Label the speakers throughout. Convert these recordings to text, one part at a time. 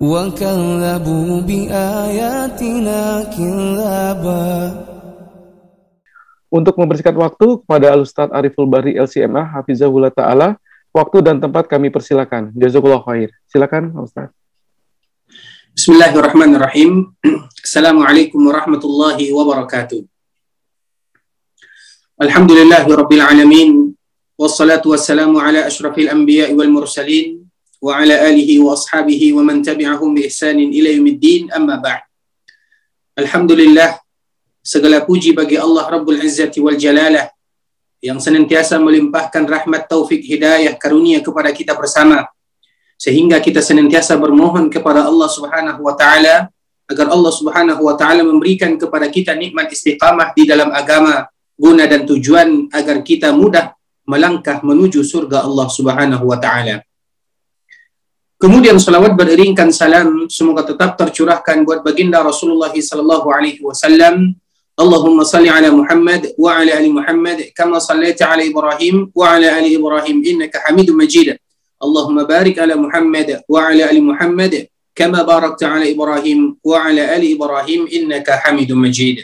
Speaker 1: وكذبوا بآياتنا كذابا
Speaker 2: Untuk membersihkan waktu kepada Al-Ustaz Ariful Bari LCMA Hafizahullah Ta'ala, waktu dan tempat kami persilakan. Jazakallah khair. Silakan Ustaz.
Speaker 3: Bismillahirrahmanirrahim. Assalamualaikum warahmatullahi wabarakatuh. Alhamdulillahi rabbil alamin. Wassalatu wassalamu ala ashrafil anbiya wal mursalin alihi wa ashabihi wa man tabi'ahum bi ihsanin ila yaumiddin amma ba'd. Alhamdulillah segala puji bagi Allah Rabbul Izzati wal Jalalah yang senantiasa melimpahkan rahmat taufik hidayah karunia kepada kita bersama sehingga kita senantiasa bermohon kepada Allah Subhanahu wa taala agar Allah Subhanahu wa taala memberikan kepada kita nikmat istiqamah di dalam agama guna dan tujuan agar kita mudah melangkah menuju surga Allah Subhanahu wa taala. Kemudian salawat beriringkan salam semoga tetap tercurahkan buat baginda Rasulullah sallallahu alaihi wasallam. Allahumma salli ala Muhammad wa ala ali Muhammad kama sallaita ala Ibrahim wa ala ali Ibrahim innaka Hamidum Majid. Allahumma barik ala Muhammad wa ala ali Muhammad kama barakta ala Ibrahim wa ala ali Ibrahim innaka Hamidum Majid.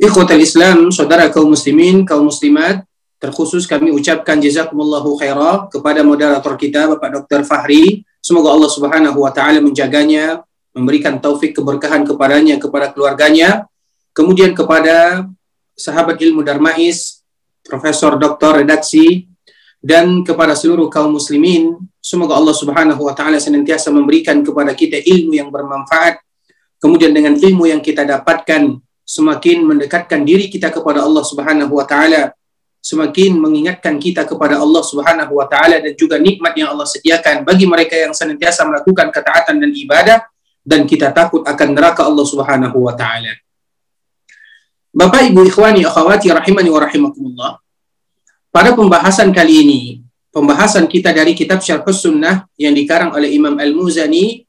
Speaker 3: Ikhwatal Islam, saudara kaum muslimin, kaum muslimat, terkhusus kami ucapkan jazakumullahu khairah kepada moderator kita Bapak Dr. Fahri. Semoga Allah Subhanahu wa taala menjaganya, memberikan taufik keberkahan kepadanya, kepada keluarganya, kemudian kepada sahabat ilmu Darmais, Profesor Dr. Redaksi dan kepada seluruh kaum muslimin. Semoga Allah Subhanahu wa taala senantiasa memberikan kepada kita ilmu yang bermanfaat. Kemudian dengan ilmu yang kita dapatkan semakin mendekatkan diri kita kepada Allah Subhanahu wa taala, semakin mengingatkan kita kepada Allah Subhanahu wa taala dan juga nikmat yang Allah sediakan bagi mereka yang senantiasa melakukan ketaatan dan ibadah dan kita takut akan neraka Allah Subhanahu wa taala. Bapak Ibu ikhwani akhwati rahimani wa rahimakumullah. Pada pembahasan kali ini, pembahasan kita dari kitab Syarh Sunnah yang dikarang oleh Imam Al-Muzani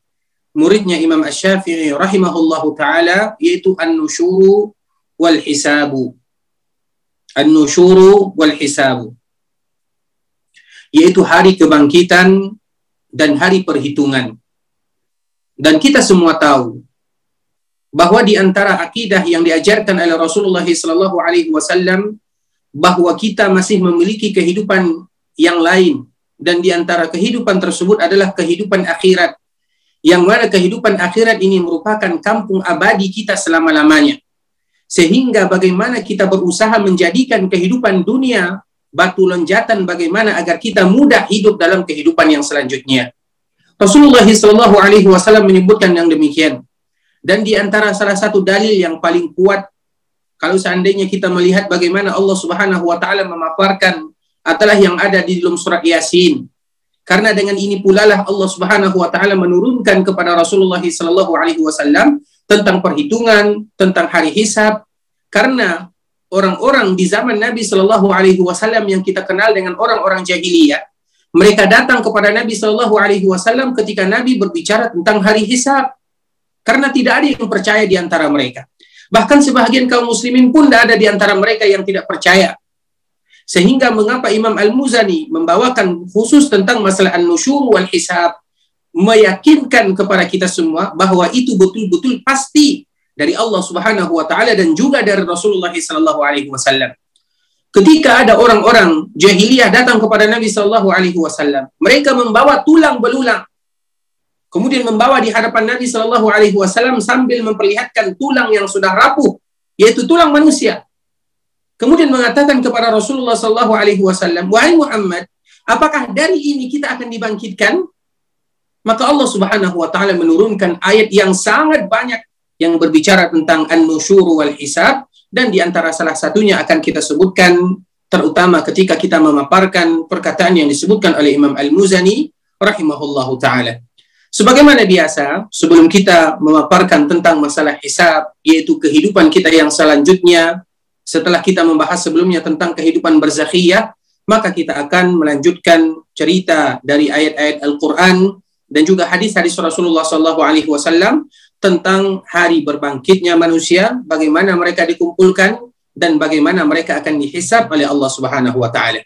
Speaker 3: muridnya Imam Asy-Syafi'i rahimahullahu taala yaitu an-nusyuru wal hisabu. An-nusyuru wal hisabu. Yaitu hari kebangkitan dan hari perhitungan. Dan kita semua tahu bahwa di antara akidah yang diajarkan oleh Rasulullah sallallahu alaihi bahwa kita masih memiliki kehidupan yang lain dan di antara kehidupan tersebut adalah kehidupan akhirat yang mana kehidupan akhirat ini merupakan kampung abadi kita selama-lamanya. Sehingga bagaimana kita berusaha menjadikan kehidupan dunia batu lonjatan bagaimana agar kita mudah hidup dalam kehidupan yang selanjutnya. Rasulullah SAW Alaihi Wasallam menyebutkan yang demikian. Dan di antara salah satu dalil yang paling kuat, kalau seandainya kita melihat bagaimana Allah Subhanahu Wa Taala memaparkan adalah yang ada di dalam surat Yasin karena dengan ini pula lah Allah Subhanahu wa taala menurunkan kepada Rasulullah sallallahu alaihi wasallam tentang perhitungan, tentang hari hisab. Karena orang-orang di zaman Nabi sallallahu alaihi wasallam yang kita kenal dengan orang-orang jahiliyah, mereka datang kepada Nabi sallallahu alaihi wasallam ketika Nabi berbicara tentang hari hisab. Karena tidak ada yang percaya di antara mereka. Bahkan sebahagian kaum muslimin pun tidak ada di antara mereka yang tidak percaya sehingga mengapa Imam Al-Muzani membawakan khusus tentang masalah an-nusyur wal hisab meyakinkan kepada kita semua bahwa itu betul-betul pasti dari Allah Subhanahu wa taala dan juga dari Rasulullah sallallahu alaihi wasallam. Ketika ada orang-orang jahiliyah datang kepada Nabi sallallahu alaihi wasallam, mereka membawa tulang belulang. Kemudian membawa di hadapan Nabi sallallahu alaihi wasallam sambil memperlihatkan tulang yang sudah rapuh, yaitu tulang manusia kemudian mengatakan kepada Rasulullah Sallallahu Alaihi Wasallam, wahai Muhammad, apakah dari ini kita akan dibangkitkan? Maka Allah Subhanahu Wa Taala menurunkan ayat yang sangat banyak yang berbicara tentang an-nusyur wal hisab dan di antara salah satunya akan kita sebutkan terutama ketika kita memaparkan perkataan yang disebutkan oleh Imam Al-Muzani rahimahullahu taala. Sebagaimana biasa, sebelum kita memaparkan tentang masalah hisab, yaitu kehidupan kita yang selanjutnya, setelah kita membahas sebelumnya tentang kehidupan berzakhiyah, maka kita akan melanjutkan cerita dari ayat-ayat Al-Quran dan juga hadis-hadis Rasulullah SAW tentang hari berbangkitnya manusia, bagaimana mereka dikumpulkan dan bagaimana mereka akan dihisab oleh Allah Subhanahu wa taala.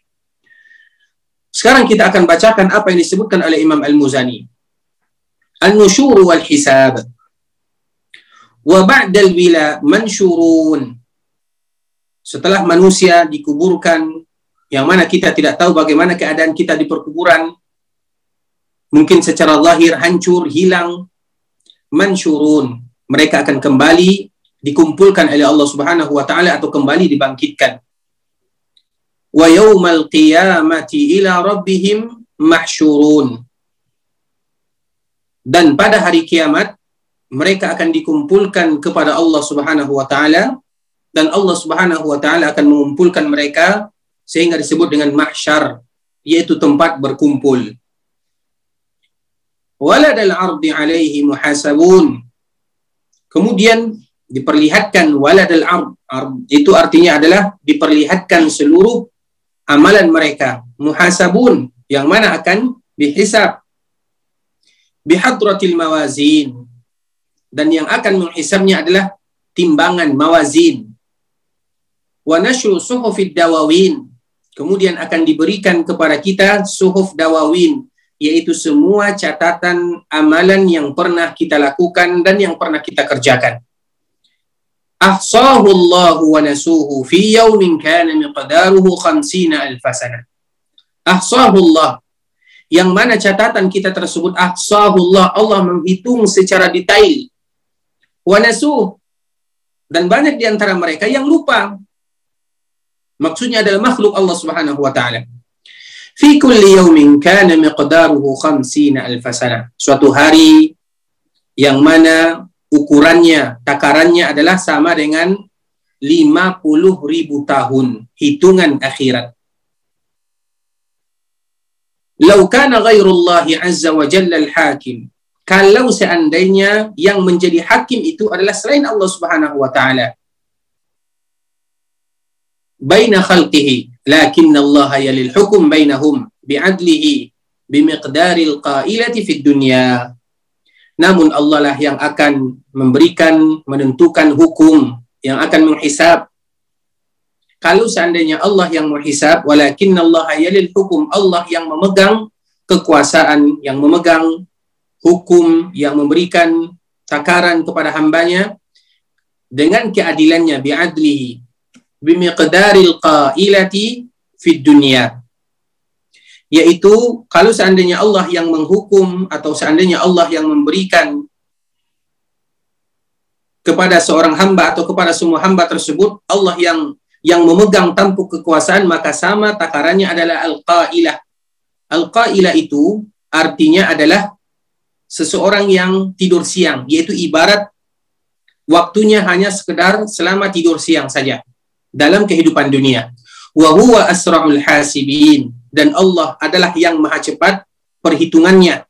Speaker 3: Sekarang kita akan bacakan apa yang disebutkan oleh Imam Al-Muzani. An-nusyur wal hisab. Wa ba'dal bila mansyurun. Setelah manusia dikuburkan yang mana kita tidak tahu bagaimana keadaan kita di perkuburan mungkin secara lahir hancur, hilang, mansyurun. Mereka akan kembali dikumpulkan oleh Allah Subhanahu wa taala atau kembali dibangkitkan. Wa yaumal qiyamati ila rabbihim mahsyurun dan pada hari kiamat mereka akan dikumpulkan kepada Allah Subhanahu wa taala dan Allah Subhanahu wa taala akan mengumpulkan mereka sehingga disebut dengan mahsyar yaitu tempat berkumpul. Waladal ardi alaihi muhasabun. Kemudian diperlihatkan waladal ard, ard itu artinya adalah diperlihatkan seluruh amalan mereka. Muhasabun yang mana akan dihisab. Bihadratil mawazin. Dan yang akan menghisabnya adalah timbangan mawazin. Wa nashru suhufid dawawin. Kemudian akan diberikan kepada kita suhuf dawawin yaitu semua catatan amalan yang pernah kita lakukan dan yang pernah kita kerjakan. Ahsahu Allah wa nasuhu fi yawmin kana miqdaruhu 50 alf sanah ahsahu Allah yang mana catatan kita tersebut ahsahullah Allah menghitung secara detail. Wa dan banyak di antara mereka yang lupa. Maksudnya adalah makhluk Allah Subhanahu wa taala fi kulli yawmin kana miqdaruhu 50 alf sana suatu hari yang mana ukurannya takarannya adalah sama dengan 50 ribu tahun hitungan akhirat Lau kana ghairullahi azza wa jalla al-hakim. Kalau seandainya yang menjadi hakim itu adalah selain Allah Subhanahu wa taala. Baina khalqihi, lakinna Allah yalil hukum bainahum bi'adlihi bimiqdaril qailati fid dunya. Namun Allah lah yang akan memberikan, menentukan hukum, yang akan menghisab kalau seandainya Allah yang menghisab, walakin Allah yalil hukum, Allah yang memegang kekuasaan, yang memegang hukum, yang memberikan takaran kepada hambanya, dengan keadilannya, bi'adlihi, bimiqdaril qailati fid dunia. Yaitu, kalau seandainya Allah yang menghukum, atau seandainya Allah yang memberikan kepada seorang hamba atau kepada semua hamba tersebut, Allah yang yang memegang tampuk kekuasaan maka sama takarannya adalah al-qailah. Al-qailah itu artinya adalah seseorang yang tidur siang, yaitu ibarat waktunya hanya sekedar selama tidur siang saja dalam kehidupan dunia. Wa huwa asra'ul hasibin. Dan Allah adalah yang maha cepat perhitungannya.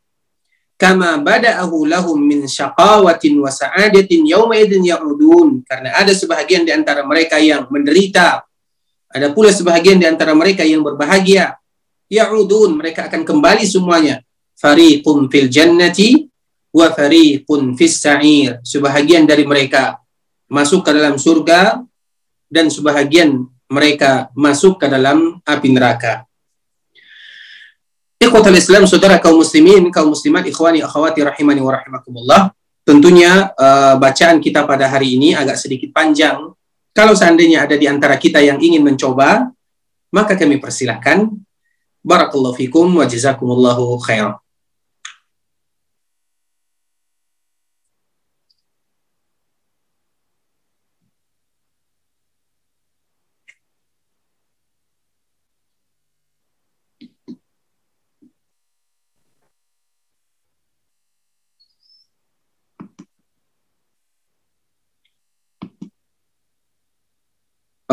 Speaker 3: Kama bada'ahu lahum min syaqawatin wa sa'adatin yawma idin ya'udun. Karena ada sebahagian di antara mereka yang menderita. Ada pula sebahagian di antara mereka yang berbahagia. Ya'udun mereka akan kembali semuanya. Fariqun fil jannati wa fariqun fis sa'ir. Sebahagian dari mereka masuk ke dalam surga dan sebahagian mereka masuk ke dalam api neraka Ikhwatul Islam, saudara kaum muslimin, kaum muslimat, ikhwani, akhwati rahimani wa rahimakumullah. Tentunya uh, bacaan kita pada hari ini agak sedikit panjang. Kalau seandainya ada di antara kita yang ingin mencoba, maka kami persilahkan. Barakallahu fikum wa jazakumullahu khairan.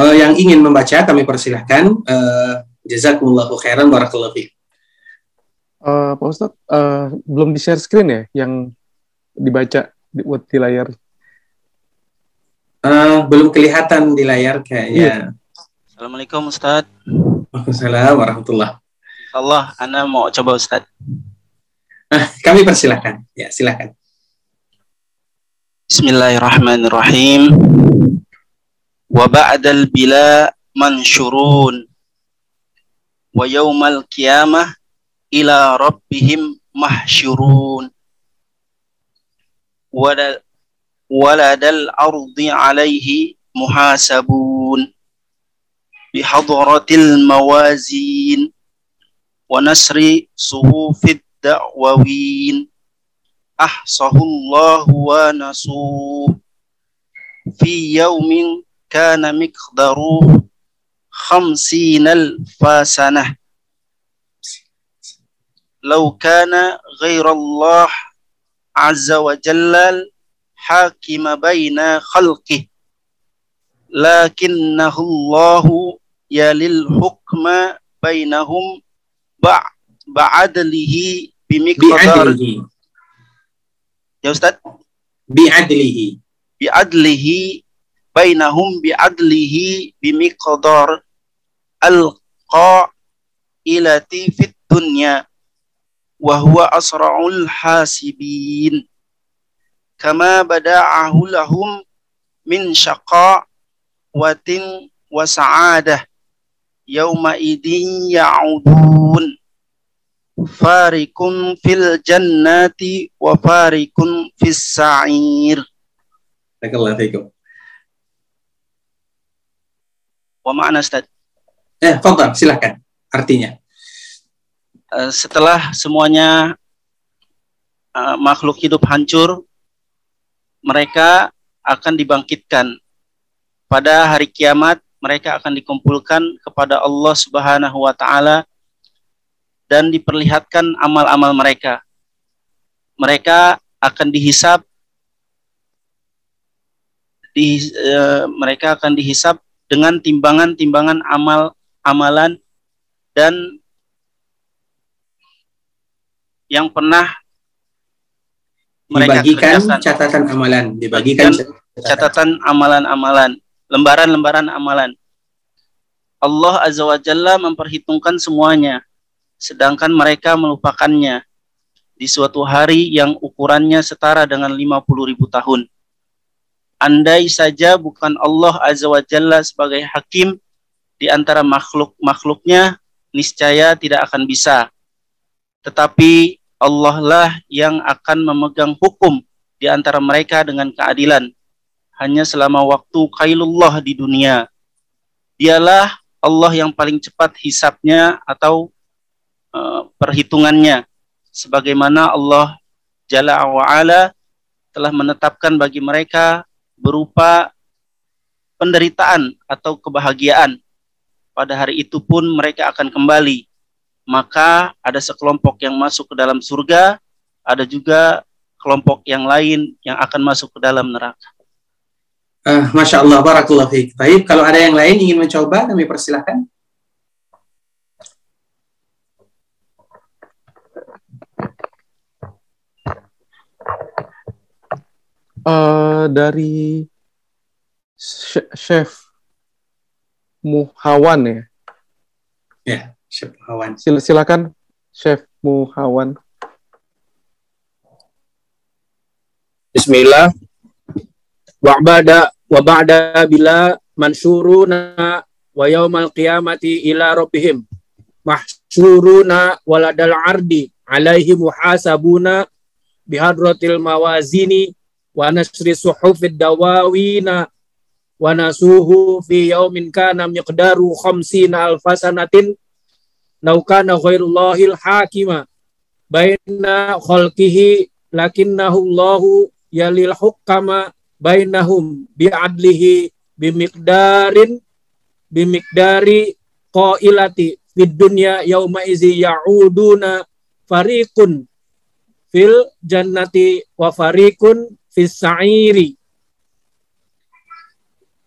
Speaker 3: Uh, yang ingin membaca kami persilahkan. Uh, jazakumullahu khairan barakallahu fiik.
Speaker 2: Uh, Pak Ustadz, uh, belum di share screen ya yang dibaca di, buat di layar?
Speaker 3: Uh, belum kelihatan di layar kayaknya. Iya.
Speaker 4: Assalamualaikum Ustadz.
Speaker 3: Waalaikumsalam warahmatullah.
Speaker 4: Allah, Anda mau coba Ustadz.
Speaker 3: Ah, kami persilahkan. Ya, silakan.
Speaker 4: Bismillahirrahmanirrahim. Wa ba'dal bila mansyurun. Wa yawmal qiyamah ila rabbihim mahsyurun waladal ardi alaihi muhasabun bihadratil mawazin wa nasri suhufid da'wawin ahsahullahu wa yawmin kana miqdaruh khamsinal fasanah لو كان غير الله عز وجل حاكم بين خلقه لكنه الله يلي الحكم بينهم بعدله بمقدار بعدله. يا أستاذ؟
Speaker 3: بعدله.
Speaker 4: بعدله بينهم بعدله بمقدار القائلة في الدنيا وهو أسرع الحاسبين كما بدعه لهم من شقاء وسعادة يومئذ يعودون. فارق في الجنة وفارق في السعير.
Speaker 3: بارك الله فيكم.
Speaker 4: Wa ma'ana Ustaz.
Speaker 3: Eh, fadal, silahkan. Artinya.
Speaker 4: Uh, setelah semuanya uh, makhluk hidup hancur, mereka akan dibangkitkan. Pada hari kiamat, mereka akan dikumpulkan kepada Allah Subhanahu wa taala dan diperlihatkan amal-amal mereka. Mereka akan dihisap di uh, mereka akan dihisap dengan timbangan-timbangan amal amalan dan yang pernah
Speaker 3: mereka dibagikan kerjakan. catatan amalan, dibagikan
Speaker 4: catatan amalan-amalan, lembaran-lembaran amalan. Allah Azza wa Jalla memperhitungkan semuanya, sedangkan mereka melupakannya di suatu hari yang ukurannya setara dengan 50 ribu tahun. Andai saja bukan Allah Azza wa Jalla sebagai hakim di antara makhluk-makhluknya, niscaya tidak akan bisa. Tetapi Allah lah yang akan memegang hukum di antara mereka dengan keadilan hanya selama waktu kailullah di dunia. Dialah Allah yang paling cepat hisapnya atau uh, perhitungannya sebagaimana Allah Jalla wa'ala telah menetapkan bagi mereka berupa penderitaan atau kebahagiaan. Pada hari itu pun mereka akan kembali maka ada sekelompok yang masuk ke dalam surga, ada juga kelompok yang lain yang akan masuk ke dalam neraka.
Speaker 3: Uh, Masya Allah, Barakallah fiqh. Baik, kalau ada yang lain ingin mencoba, kami persilahkan.
Speaker 2: Uh, dari chef Muhawan ya.
Speaker 3: Ya. Chef Muhawan.
Speaker 2: Sil silakan Chef Muhawan.
Speaker 5: Bismillah. Wa ba'da wa ba'da bila mansuruna wa yaumal qiyamati ila rabbihim mahsuruna waladal ardi alaihi muhasabuna bihadratil mawazini wa nasri suhufid dawawina. Wa nasuhu fi yaumin kana miqdaru khamsina alfasanatin. Laukana khairullahil hakima. Baina khalqihi lakinnahu Allahu yalil hukama bainahum bi'adlihi bimiqdarin bimiqdari qailati fid dunya yauma izi ya'uduna fariqun fil jannati wa fariqun fis sa'iri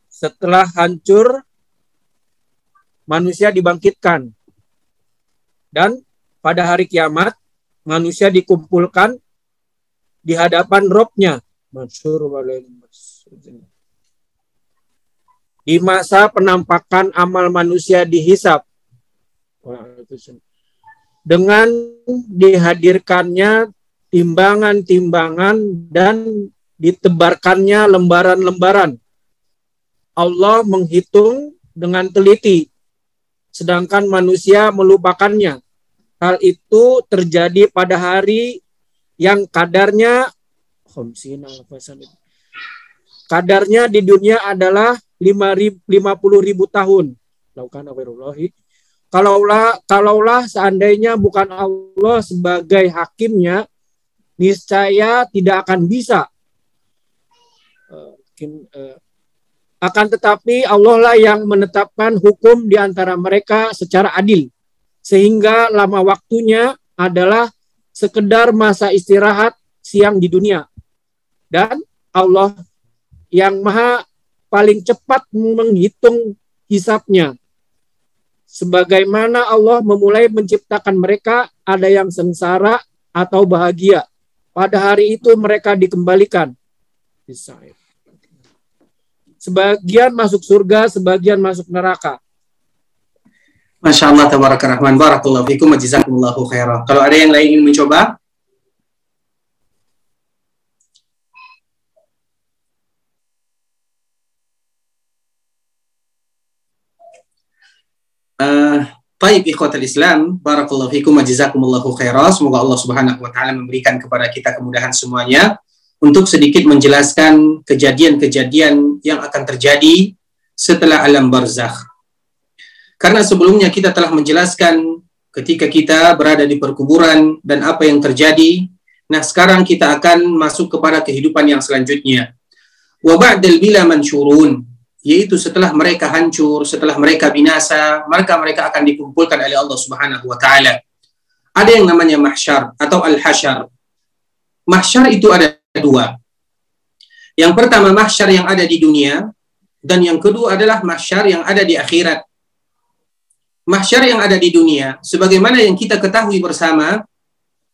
Speaker 5: setelah hancur manusia dibangkitkan dan pada hari kiamat manusia dikumpulkan di hadapan robnya. Di masa penampakan amal manusia dihisap. Dengan dihadirkannya timbangan-timbangan dan ditebarkannya lembaran-lembaran. Allah menghitung dengan teliti, sedangkan manusia melupakannya. Hal itu terjadi pada hari yang kadarnya kadarnya di dunia adalah 50 ribu tahun. Kalaulah kalaulah seandainya bukan Allah sebagai hakimnya, niscaya tidak akan bisa. Uh, akan tetapi Allah lah yang menetapkan hukum di antara mereka secara adil. Sehingga lama waktunya adalah sekedar masa istirahat siang di dunia. Dan Allah yang maha paling cepat menghitung hisapnya. Sebagaimana Allah memulai menciptakan mereka, ada yang sengsara atau bahagia. Pada hari itu mereka dikembalikan. Sebagian masuk surga, sebagian masuk neraka.
Speaker 3: Masya Allah, tabaraka rahman, barakallahu fikum, jazakumullahu khairah. Kalau ada yang lain ingin mencoba, Uh, Taib ikhwatal Islam, barakallahu fikum jazakumullahu khairah. Semoga Allah Subhanahu wa taala memberikan kepada kita kemudahan semuanya untuk sedikit menjelaskan kejadian-kejadian yang akan terjadi setelah alam barzakh. Karena sebelumnya kita telah menjelaskan ketika kita berada di perkuburan dan apa yang terjadi. Nah, sekarang kita akan masuk kepada kehidupan yang selanjutnya. Wa ba'dal bila mansyurun yaitu setelah mereka hancur, setelah mereka binasa, maka mereka akan dikumpulkan oleh Allah Subhanahu wa taala. Ada yang namanya mahsyar atau al-hasyar. Mahsyar itu ada dua. Yang pertama mahsyar yang ada di dunia dan yang kedua adalah mahsyar yang ada di akhirat. Mahsyar yang ada di dunia sebagaimana yang kita ketahui bersama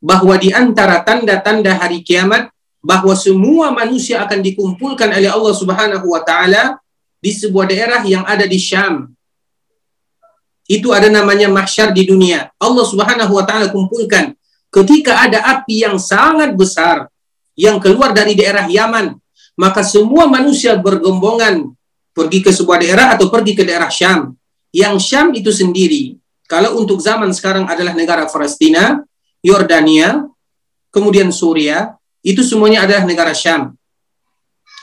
Speaker 3: bahwa di antara tanda-tanda hari kiamat bahwa semua manusia akan dikumpulkan oleh Allah Subhanahu wa taala di sebuah daerah yang ada di Syam. Itu ada namanya mahsyar di dunia. Allah Subhanahu wa taala kumpulkan ketika ada api yang sangat besar yang keluar dari daerah Yaman, maka semua manusia bergombongan pergi ke sebuah daerah atau pergi ke daerah Syam. Yang Syam itu sendiri, kalau untuk zaman sekarang adalah negara Palestina, Yordania, kemudian Suria, itu semuanya adalah negara Syam.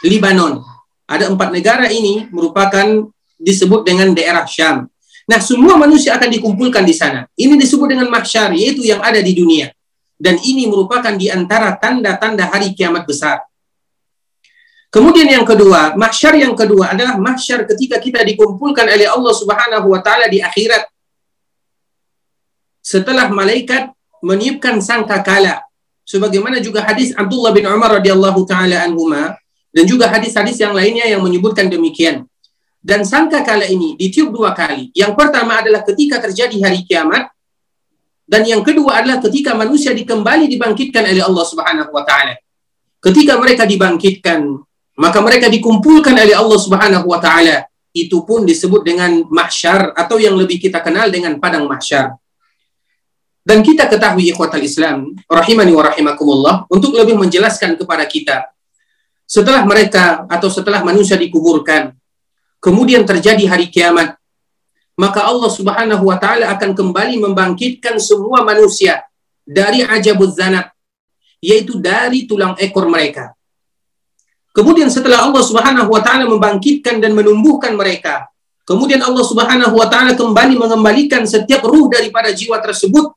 Speaker 3: Libanon, ada empat negara ini merupakan disebut dengan daerah Syam. Nah, semua manusia akan dikumpulkan di sana. Ini disebut dengan mahsyar, yaitu yang ada di dunia. Dan ini merupakan di antara tanda-tanda hari kiamat besar. Kemudian yang kedua, mahsyar yang kedua adalah mahsyar ketika kita dikumpulkan oleh Allah Subhanahu wa taala di akhirat. Setelah malaikat meniupkan sangka kala sebagaimana juga hadis Abdullah bin Umar radhiyallahu taala anhuma dan juga hadis-hadis yang lainnya yang menyebutkan demikian. Dan sangka kala ini ditiup dua kali. Yang pertama adalah ketika terjadi hari kiamat dan yang kedua adalah ketika manusia dikembali dibangkitkan oleh Allah Subhanahu wa taala. Ketika mereka dibangkitkan, maka mereka dikumpulkan oleh Allah Subhanahu wa taala. Itu pun disebut dengan mahsyar atau yang lebih kita kenal dengan padang mahsyar. Dan kita ketahui ikhwatal Islam, rahimani wa rahimakumullah, untuk lebih menjelaskan kepada kita setelah mereka atau setelah manusia dikuburkan, kemudian terjadi hari kiamat, maka Allah Subhanahu wa taala akan kembali membangkitkan semua manusia dari ajabuz zanab, yaitu dari tulang ekor mereka. Kemudian setelah Allah Subhanahu wa taala membangkitkan dan menumbuhkan mereka, kemudian Allah Subhanahu wa taala kembali mengembalikan setiap ruh daripada jiwa tersebut,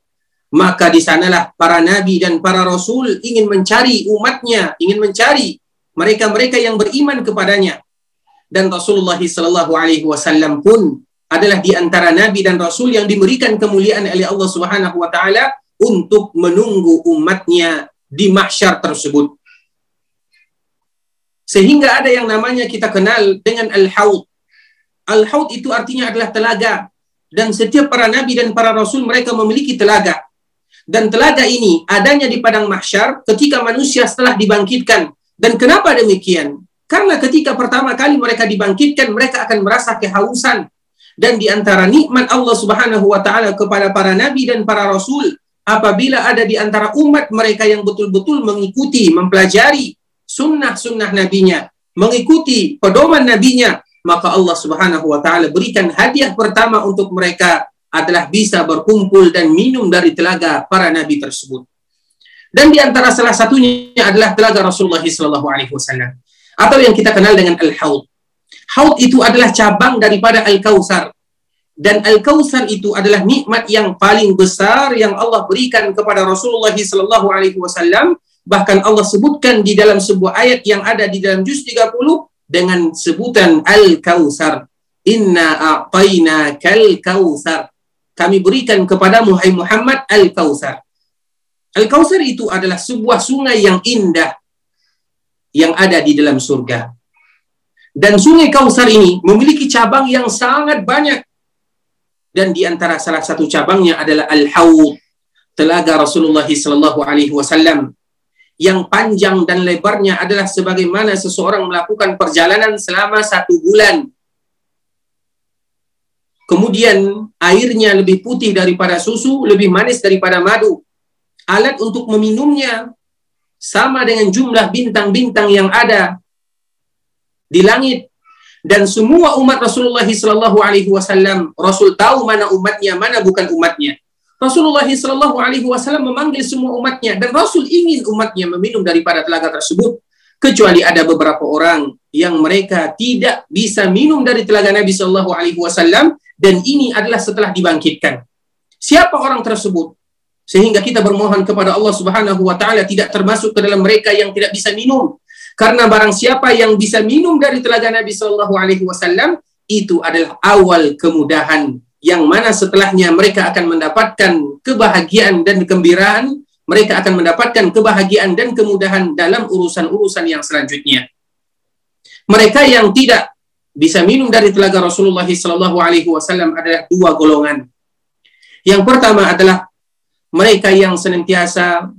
Speaker 3: maka di sanalah para nabi dan para rasul ingin mencari umatnya, ingin mencari mereka-mereka yang beriman kepadanya. Dan Rasulullah Sallallahu Alaihi Wasallam pun adalah di antara nabi dan rasul yang diberikan kemuliaan oleh Allah Subhanahu Wa Taala untuk menunggu umatnya di mahsyar tersebut. Sehingga ada yang namanya kita kenal dengan al-haud. Al-haud itu artinya adalah telaga dan setiap para nabi dan para rasul mereka memiliki telaga. dan telaga ini adanya di padang mahsyar ketika manusia setelah dibangkitkan. Dan kenapa demikian? Karena ketika pertama kali mereka dibangkitkan, mereka akan merasa kehausan. Dan di antara nikmat Allah Subhanahu wa taala kepada para nabi dan para rasul apabila ada di antara umat mereka yang betul-betul mengikuti, mempelajari sunnah-sunnah nabinya, mengikuti pedoman nabinya, maka Allah Subhanahu wa taala berikan hadiah pertama untuk mereka adalah bisa berkumpul dan minum dari telaga para nabi tersebut. Dan di antara salah satunya adalah telaga Rasulullah SAW atau yang kita kenal dengan Al-Haud. Haud itu adalah cabang daripada Al-Kautsar. Dan Al-Kautsar itu adalah nikmat yang paling besar yang Allah berikan kepada Rasulullah SAW. Bahkan Allah sebutkan di dalam sebuah ayat yang ada di dalam juz 30 dengan sebutan Al-Kautsar. Inna a'tayna kal kautsar kami berikan kepada Muhammad Al-Kautsar. Al-Kautsar itu adalah sebuah sungai yang indah yang ada di dalam surga. Dan sungai Kautsar ini memiliki cabang yang sangat banyak. Dan di antara salah satu cabangnya adalah Al-Haud, telaga Rasulullah sallallahu alaihi wasallam yang panjang dan lebarnya adalah sebagaimana seseorang melakukan perjalanan selama satu bulan Kemudian airnya lebih putih daripada susu, lebih manis daripada madu. Alat untuk meminumnya sama dengan jumlah bintang-bintang yang ada di langit dan semua umat Rasulullah Sallallahu Alaihi Wasallam Rasul tahu mana umatnya mana bukan umatnya Rasulullah Sallallahu Alaihi Wasallam memanggil semua umatnya dan Rasul ingin umatnya meminum daripada telaga tersebut kecuali ada beberapa orang yang mereka tidak bisa minum dari telaga Nabi Sallallahu Alaihi Wasallam dan ini adalah setelah dibangkitkan. Siapa orang tersebut? Sehingga kita bermohon kepada Allah Subhanahu wa taala tidak termasuk ke dalam mereka yang tidak bisa minum. Karena barang siapa yang bisa minum dari telaga Nabi Shallallahu alaihi wasallam itu adalah awal kemudahan yang mana setelahnya mereka akan mendapatkan kebahagiaan dan kegembiraan, mereka akan mendapatkan kebahagiaan dan kemudahan dalam urusan-urusan yang selanjutnya. Mereka yang tidak bisa minum dari telaga Rasulullah Sallallahu Alaihi Wasallam adalah dua golongan. Yang pertama adalah mereka yang senantiasa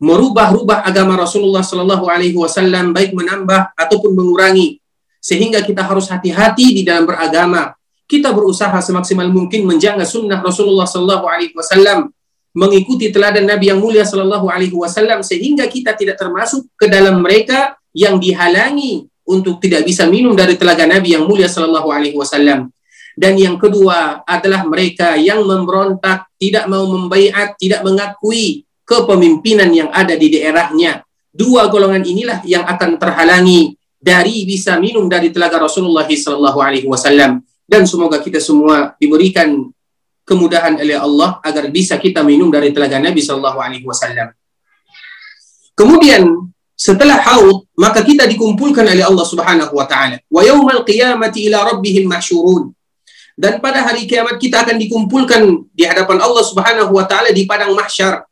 Speaker 3: merubah-rubah agama Rasulullah Sallallahu Alaihi Wasallam baik menambah ataupun mengurangi sehingga kita harus hati-hati di dalam beragama. Kita berusaha semaksimal mungkin menjaga sunnah Rasulullah Sallallahu Alaihi Wasallam mengikuti teladan Nabi yang mulia Sallallahu Alaihi Wasallam sehingga kita tidak termasuk ke dalam mereka yang dihalangi untuk tidak bisa minum dari telaga Nabi yang mulia sallallahu alaihi wasallam. Dan yang kedua adalah mereka yang memberontak, tidak mau membaiat, tidak mengakui kepemimpinan yang ada di daerahnya. Dua golongan inilah yang akan terhalangi dari bisa minum dari telaga Rasulullah wasallam. Dan semoga kita semua diberikan kemudahan oleh Allah agar bisa kita minum dari telaga Nabi sallallahu. Kemudian setelah haud maka kita dikumpulkan oleh Allah Subhanahu wa taala. Wa yaumal qiyamati ila rabbihim mahsyurun. Dan pada hari kiamat kita akan dikumpulkan di hadapan Allah Subhanahu wa taala di padang mahsyar.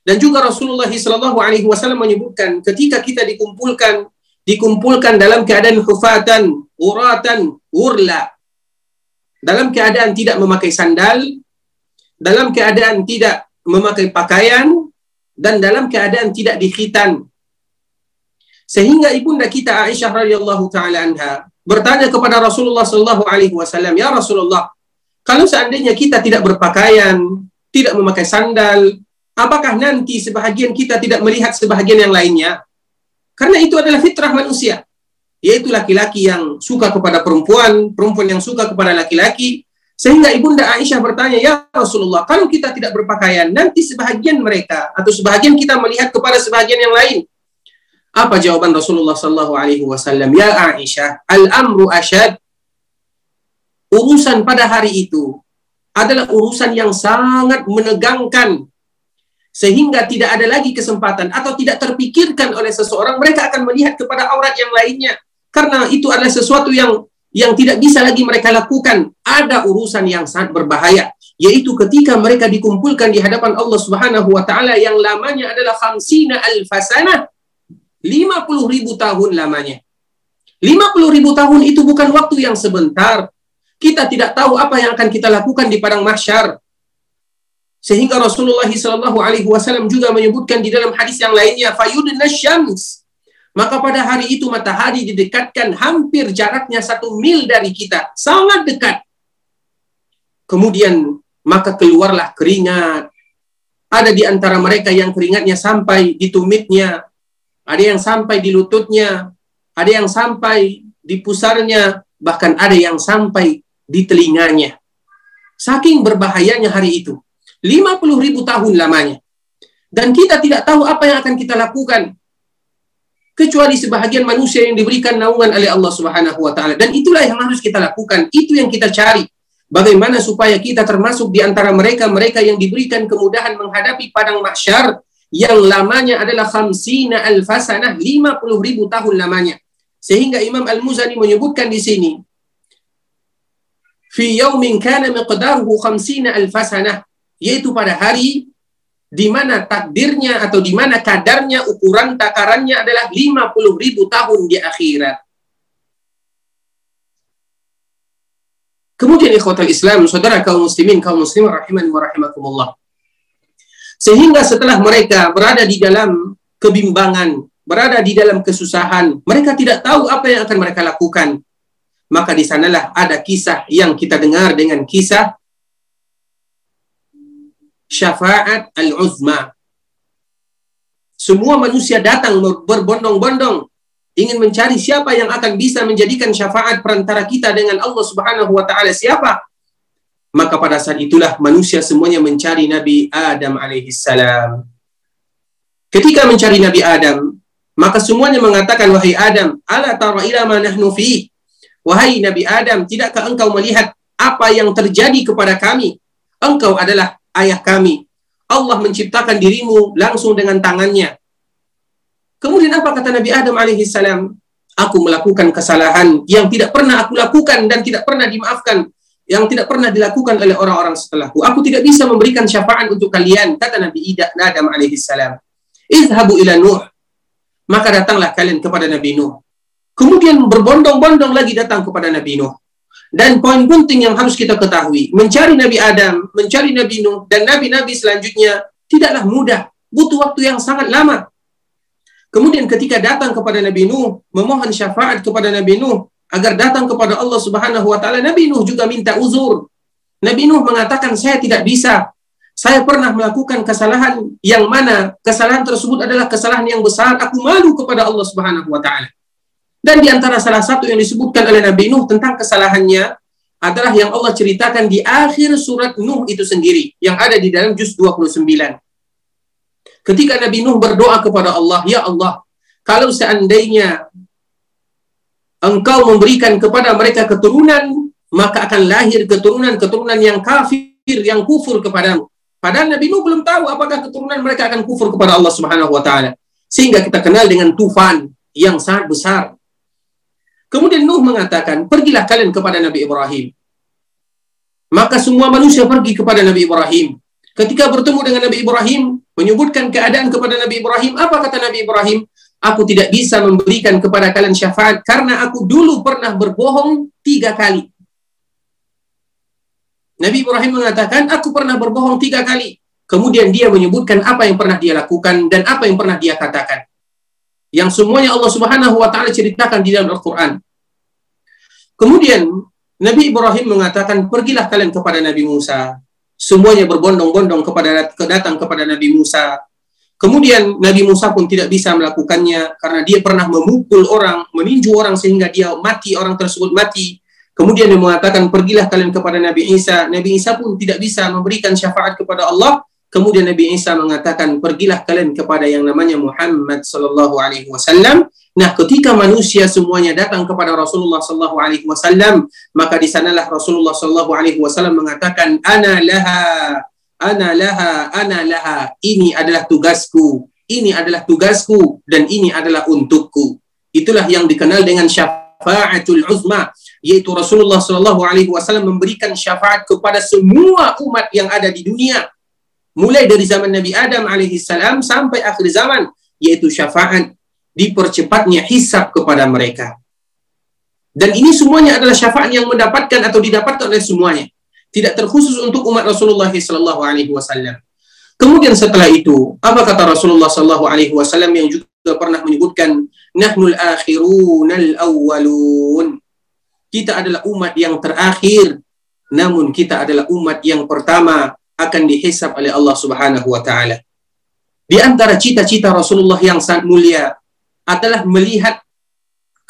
Speaker 3: Dan juga Rasulullah sallallahu alaihi wasallam menyebutkan ketika kita dikumpulkan dikumpulkan dalam keadaan hufatan, uratan, urla. Dalam keadaan tidak memakai sandal, dalam keadaan tidak memakai pakaian, dan dalam keadaan tidak dikhitan sehingga ibunda kita Aisyah radhiyallahu taala anha bertanya kepada Rasulullah sallallahu alaihi wasallam, "Ya Rasulullah, kalau seandainya kita tidak berpakaian, tidak memakai sandal, apakah nanti sebahagian kita tidak melihat sebahagian yang lainnya?" Karena itu adalah fitrah manusia, yaitu laki-laki yang suka kepada perempuan, perempuan yang suka kepada laki-laki, sehingga ibunda Aisyah bertanya, "Ya Rasulullah, kalau kita tidak berpakaian, nanti sebahagian mereka atau sebahagian kita melihat kepada sebahagian yang lain." Apa jawaban Rasulullah Sallallahu Alaihi Wasallam? Ya Aisyah, al-amru asyad. Urusan pada hari itu adalah urusan yang sangat menegangkan sehingga tidak ada lagi kesempatan atau tidak terpikirkan oleh seseorang mereka akan melihat kepada aurat yang lainnya karena itu adalah sesuatu yang yang tidak bisa lagi mereka lakukan ada urusan yang sangat berbahaya yaitu ketika mereka dikumpulkan di hadapan Allah Subhanahu wa taala yang lamanya adalah khamsina alfasana 50 ribu tahun lamanya. 50 ribu tahun itu bukan waktu yang sebentar. Kita tidak tahu apa yang akan kita lakukan di padang mahsyar. Sehingga Rasulullah Shallallahu Alaihi Wasallam juga menyebutkan di dalam hadis yang lainnya, fayudna syams. Maka pada hari itu matahari didekatkan hampir jaraknya satu mil dari kita, sangat dekat. Kemudian maka keluarlah keringat. Ada di antara mereka yang keringatnya sampai di tumitnya, ada yang sampai di lututnya, ada yang sampai di pusarnya, bahkan ada yang sampai di telinganya. Saking berbahayanya hari itu. 50 ribu tahun lamanya. Dan kita tidak tahu apa yang akan kita lakukan. Kecuali sebahagian manusia yang diberikan naungan oleh Allah Subhanahu wa taala. Dan itulah yang harus kita lakukan. Itu yang kita cari. Bagaimana supaya kita termasuk di antara mereka-mereka yang diberikan kemudahan menghadapi padang mahsyar yang lamanya adalah khamsina alfasanah 50 ribu tahun lamanya. Sehingga Imam Al-Muzani menyebutkan di sini fi yaumin kana miqdaruhu khamsina alfasanah yaitu pada hari di mana takdirnya atau di mana kadarnya ukuran takarannya adalah 50 ribu tahun di akhirat. Kemudian ikhwatal Islam, saudara kaum muslimin, kaum muslim rahiman wa rahimakumullah. Sehingga setelah mereka berada di dalam kebimbangan, berada di dalam kesusahan, mereka tidak tahu apa yang akan mereka lakukan. Maka di sanalah ada kisah yang kita dengar dengan kisah syafaat al-uzma. Semua manusia datang berbondong-bondong ingin mencari siapa yang akan bisa menjadikan syafaat perantara kita dengan Allah Subhanahu wa taala siapa? Maka pada saat itulah manusia semuanya mencari Nabi Adam alaihi salam. Ketika mencari Nabi Adam, maka semuanya mengatakan wahai Adam, ala tara ila ma nahnu fi? Wahai Nabi Adam, tidakkah engkau melihat apa yang terjadi kepada kami? Engkau adalah ayah kami. Allah menciptakan dirimu langsung dengan tangannya. Kemudian apa kata Nabi Adam alaihi salam? Aku melakukan kesalahan yang tidak pernah aku lakukan dan tidak pernah dimaafkan, yang tidak pernah dilakukan oleh orang-orang setelahku. Aku tidak bisa memberikan syafaat untuk kalian, kata Nabi Adam alaihi salam. Izhabu ila Nuh. Maka datanglah kalian kepada Nabi Nuh. Kemudian berbondong-bondong lagi datang kepada Nabi Nuh. Dan poin penting yang harus kita ketahui, mencari Nabi Adam, mencari Nabi Nuh, dan Nabi-Nabi selanjutnya tidaklah mudah. Butuh waktu yang sangat lama. Kemudian ketika datang kepada Nabi Nuh, memohon syafaat kepada Nabi Nuh, agar datang kepada Allah Subhanahu wa taala, Nabi Nuh juga minta uzur. Nabi Nuh mengatakan, saya tidak bisa. Saya pernah melakukan kesalahan yang mana kesalahan tersebut adalah kesalahan yang besar. Aku malu kepada Allah Subhanahu wa taala. Dan di antara salah satu yang disebutkan oleh Nabi Nuh tentang kesalahannya adalah yang Allah ceritakan di akhir surat Nuh itu sendiri yang ada di dalam juz 29. Ketika Nabi Nuh berdoa kepada Allah, "Ya Allah, kalau seandainya Engkau memberikan kepada mereka keturunan, maka akan lahir keturunan-keturunan yang kafir, yang kufur kepadamu." Padahal Nabi Nuh belum tahu apakah keturunan mereka akan kufur kepada Allah Subhanahu wa taala. Sehingga kita kenal dengan tufan yang sangat besar Kemudian Nuh mengatakan, pergilah kalian kepada Nabi Ibrahim. Maka semua manusia pergi kepada Nabi Ibrahim. Ketika bertemu dengan Nabi Ibrahim, menyebutkan keadaan kepada Nabi Ibrahim, apa kata Nabi Ibrahim? Aku tidak bisa memberikan kepada kalian syafaat karena aku dulu pernah berbohong tiga kali. Nabi Ibrahim mengatakan, aku pernah berbohong tiga kali. Kemudian dia menyebutkan apa yang pernah dia lakukan dan apa yang pernah dia katakan yang semuanya Allah Subhanahu wa taala ceritakan di dalam Al-Qur'an. Kemudian Nabi Ibrahim mengatakan, "Pergilah kalian kepada Nabi Musa." Semuanya berbondong-bondong kepada datang kepada Nabi Musa. Kemudian Nabi Musa pun tidak bisa melakukannya karena dia pernah memukul orang, meninju orang sehingga dia mati, orang tersebut mati. Kemudian dia mengatakan, "Pergilah kalian kepada Nabi Isa." Nabi Isa pun tidak bisa memberikan syafaat kepada Allah Kemudian Nabi Isa mengatakan, pergilah kalian kepada yang namanya Muhammad sallallahu alaihi wasallam. Nah, ketika manusia semuanya datang kepada Rasulullah sallallahu alaihi wasallam, maka di sanalah Rasulullah sallallahu alaihi wasallam mengatakan, "Ana laha, ana laha, ana laha." Ini adalah tugasku, ini adalah tugasku dan ini adalah untukku. Itulah yang dikenal dengan syafaatul uzma, yaitu Rasulullah sallallahu alaihi wasallam memberikan syafaat kepada semua umat yang ada di dunia mulai dari zaman Nabi Adam alaihissalam sampai akhir zaman yaitu syafaat dipercepatnya hisab kepada mereka dan ini semuanya adalah syafaat yang mendapatkan atau didapatkan oleh semuanya tidak terkhusus untuk umat Rasulullah sallallahu alaihi wasallam. Kemudian setelah itu, apa kata Rasulullah sallallahu alaihi wasallam yang juga pernah menyebutkan nahnul akhirunal awwalun. Kita adalah umat yang terakhir, namun kita adalah umat yang pertama akan dihisap oleh Allah Subhanahu wa taala. Di antara cita-cita Rasulullah yang sangat mulia adalah melihat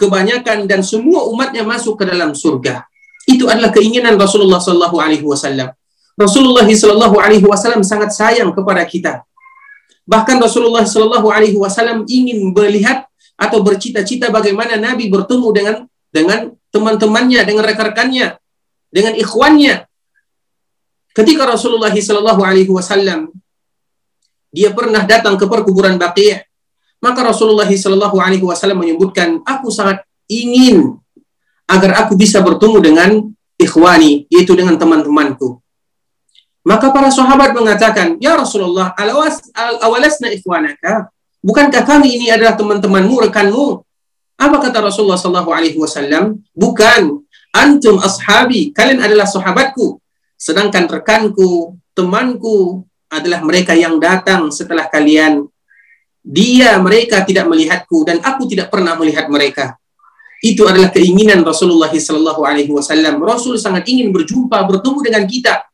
Speaker 3: kebanyakan dan semua umatnya masuk ke dalam surga. Itu adalah keinginan Rasulullah Sallallahu Alaihi Wasallam. Rasulullah Sallallahu Alaihi Wasallam sangat sayang kepada kita. Bahkan Rasulullah Sallallahu Alaihi Wasallam ingin melihat atau bercita-cita bagaimana Nabi bertemu dengan dengan teman-temannya, dengan rekan-rekannya, dengan ikhwannya. Ketika Rasulullah Sallallahu Alaihi Wasallam dia pernah datang ke perkuburan Baqiyah maka Rasulullah Shallallahu Alaihi Wasallam menyebutkan, aku sangat ingin agar aku bisa bertemu dengan ikhwani, yaitu dengan teman-temanku. Maka para sahabat mengatakan, Ya Rasulullah, alawas, al awalasna ikhwanaka, bukankah kami ini adalah teman-temanmu, rekanmu? Apa kata Rasulullah Shallallahu Alaihi Wasallam? Bukan, antum ashabi, kalian adalah sahabatku. Sedangkan rekanku, temanku adalah mereka yang datang setelah kalian dia mereka tidak melihatku dan aku tidak pernah melihat mereka. Itu adalah keinginan Rasulullah sallallahu alaihi wasallam. Rasul sangat ingin berjumpa, bertemu dengan kita.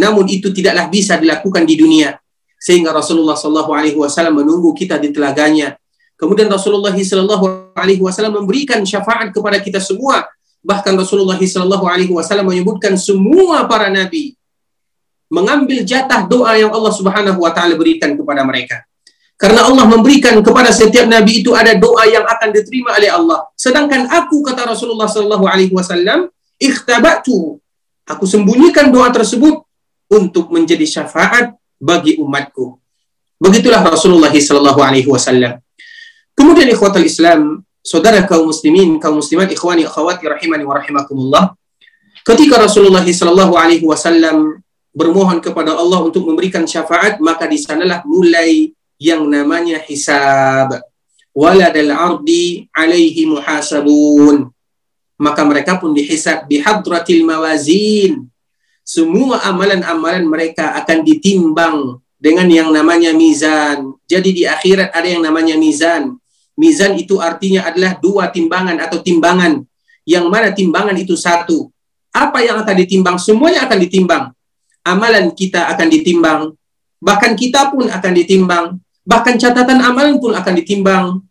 Speaker 3: Namun itu tidaklah bisa dilakukan di dunia. Sehingga Rasulullah sallallahu alaihi wasallam menunggu kita di telaganya. Kemudian Rasulullah sallallahu alaihi wasallam memberikan syafaat kepada kita semua. Bahkan Rasulullah sallallahu alaihi wasallam menyebutkan semua para nabi mengambil jatah doa yang Allah Subhanahu wa taala berikan kepada mereka. Karena Allah memberikan kepada setiap nabi itu ada doa yang akan diterima oleh Allah. Sedangkan aku kata Rasulullah sallallahu alaihi wasallam, ikhtabatu. Aku sembunyikan doa tersebut untuk menjadi syafaat bagi umatku. Begitulah Rasulullah sallallahu alaihi wasallam. Kemudian ikhwatul Islam, saudara kaum muslimin, kaum muslimat, ikhwani akhwati rahimani wa rahimakumullah. Ketika Rasulullah sallallahu alaihi wasallam bermohon kepada Allah untuk memberikan syafaat, maka di sanalah mulai yang namanya hisab. Waladal ardi alaihi muhasabun. Maka mereka pun dihisab di hadratil mawazin. Semua amalan-amalan mereka akan ditimbang dengan yang namanya mizan. Jadi di akhirat ada yang namanya mizan. Mizan itu artinya adalah dua timbangan atau timbangan. Yang mana timbangan itu satu. Apa yang akan ditimbang? Semuanya akan ditimbang. Amalan kita akan ditimbang. Bahkan kita pun akan ditimbang bahkan catatan amalan pun akan ditimbang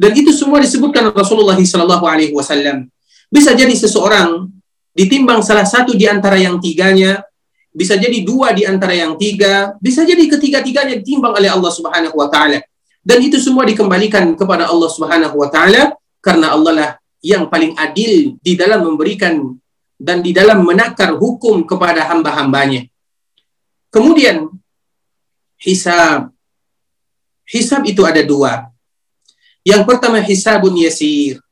Speaker 3: dan itu semua disebutkan Rasulullah Sallallahu Alaihi Wasallam. Bisa jadi seseorang ditimbang salah satu di antara yang tiganya, bisa jadi dua di antara yang tiga, bisa jadi ketiga-tiganya ditimbang oleh Allah Subhanahu Wa Taala. Dan itu semua dikembalikan kepada Allah Subhanahu Wa Taala karena Allah lah yang paling adil di dalam memberikan dan di dalam menakar hukum kepada hamba-hambanya. Kemudian hisab Hisab itu ada dua. Yang pertama hisabun yasir.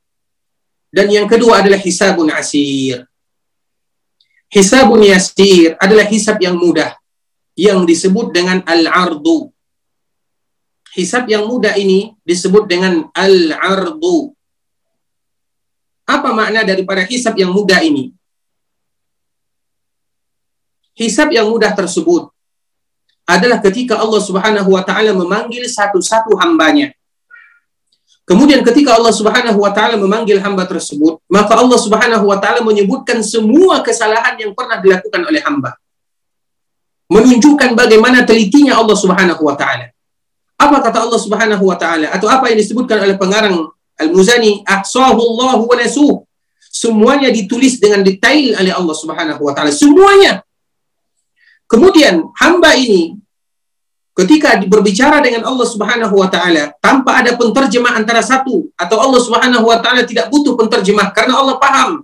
Speaker 3: Dan yang kedua adalah hisabun asir. Hisabun yasir adalah hisab yang mudah. Yang disebut dengan al-ardu. Hisab yang mudah ini disebut dengan al-ardu. Apa makna daripada hisab yang mudah ini? Hisab yang mudah tersebut adalah ketika Allah Subhanahu wa taala memanggil satu-satu hambanya. Kemudian ketika Allah Subhanahu wa taala memanggil hamba tersebut, maka Allah Subhanahu wa taala menyebutkan semua kesalahan yang pernah dilakukan oleh hamba. Menunjukkan bagaimana telitinya Allah Subhanahu wa taala. Apa kata Allah Subhanahu wa taala atau apa yang disebutkan oleh pengarang Al-Muzani, ahsahu Allah wa nasuh. Semuanya ditulis dengan detail oleh Allah Subhanahu wa taala. Semuanya Kemudian hamba ini ketika berbicara dengan Allah Subhanahu wa taala tanpa ada penterjemah antara satu atau Allah Subhanahu wa taala tidak butuh penterjemah karena Allah paham.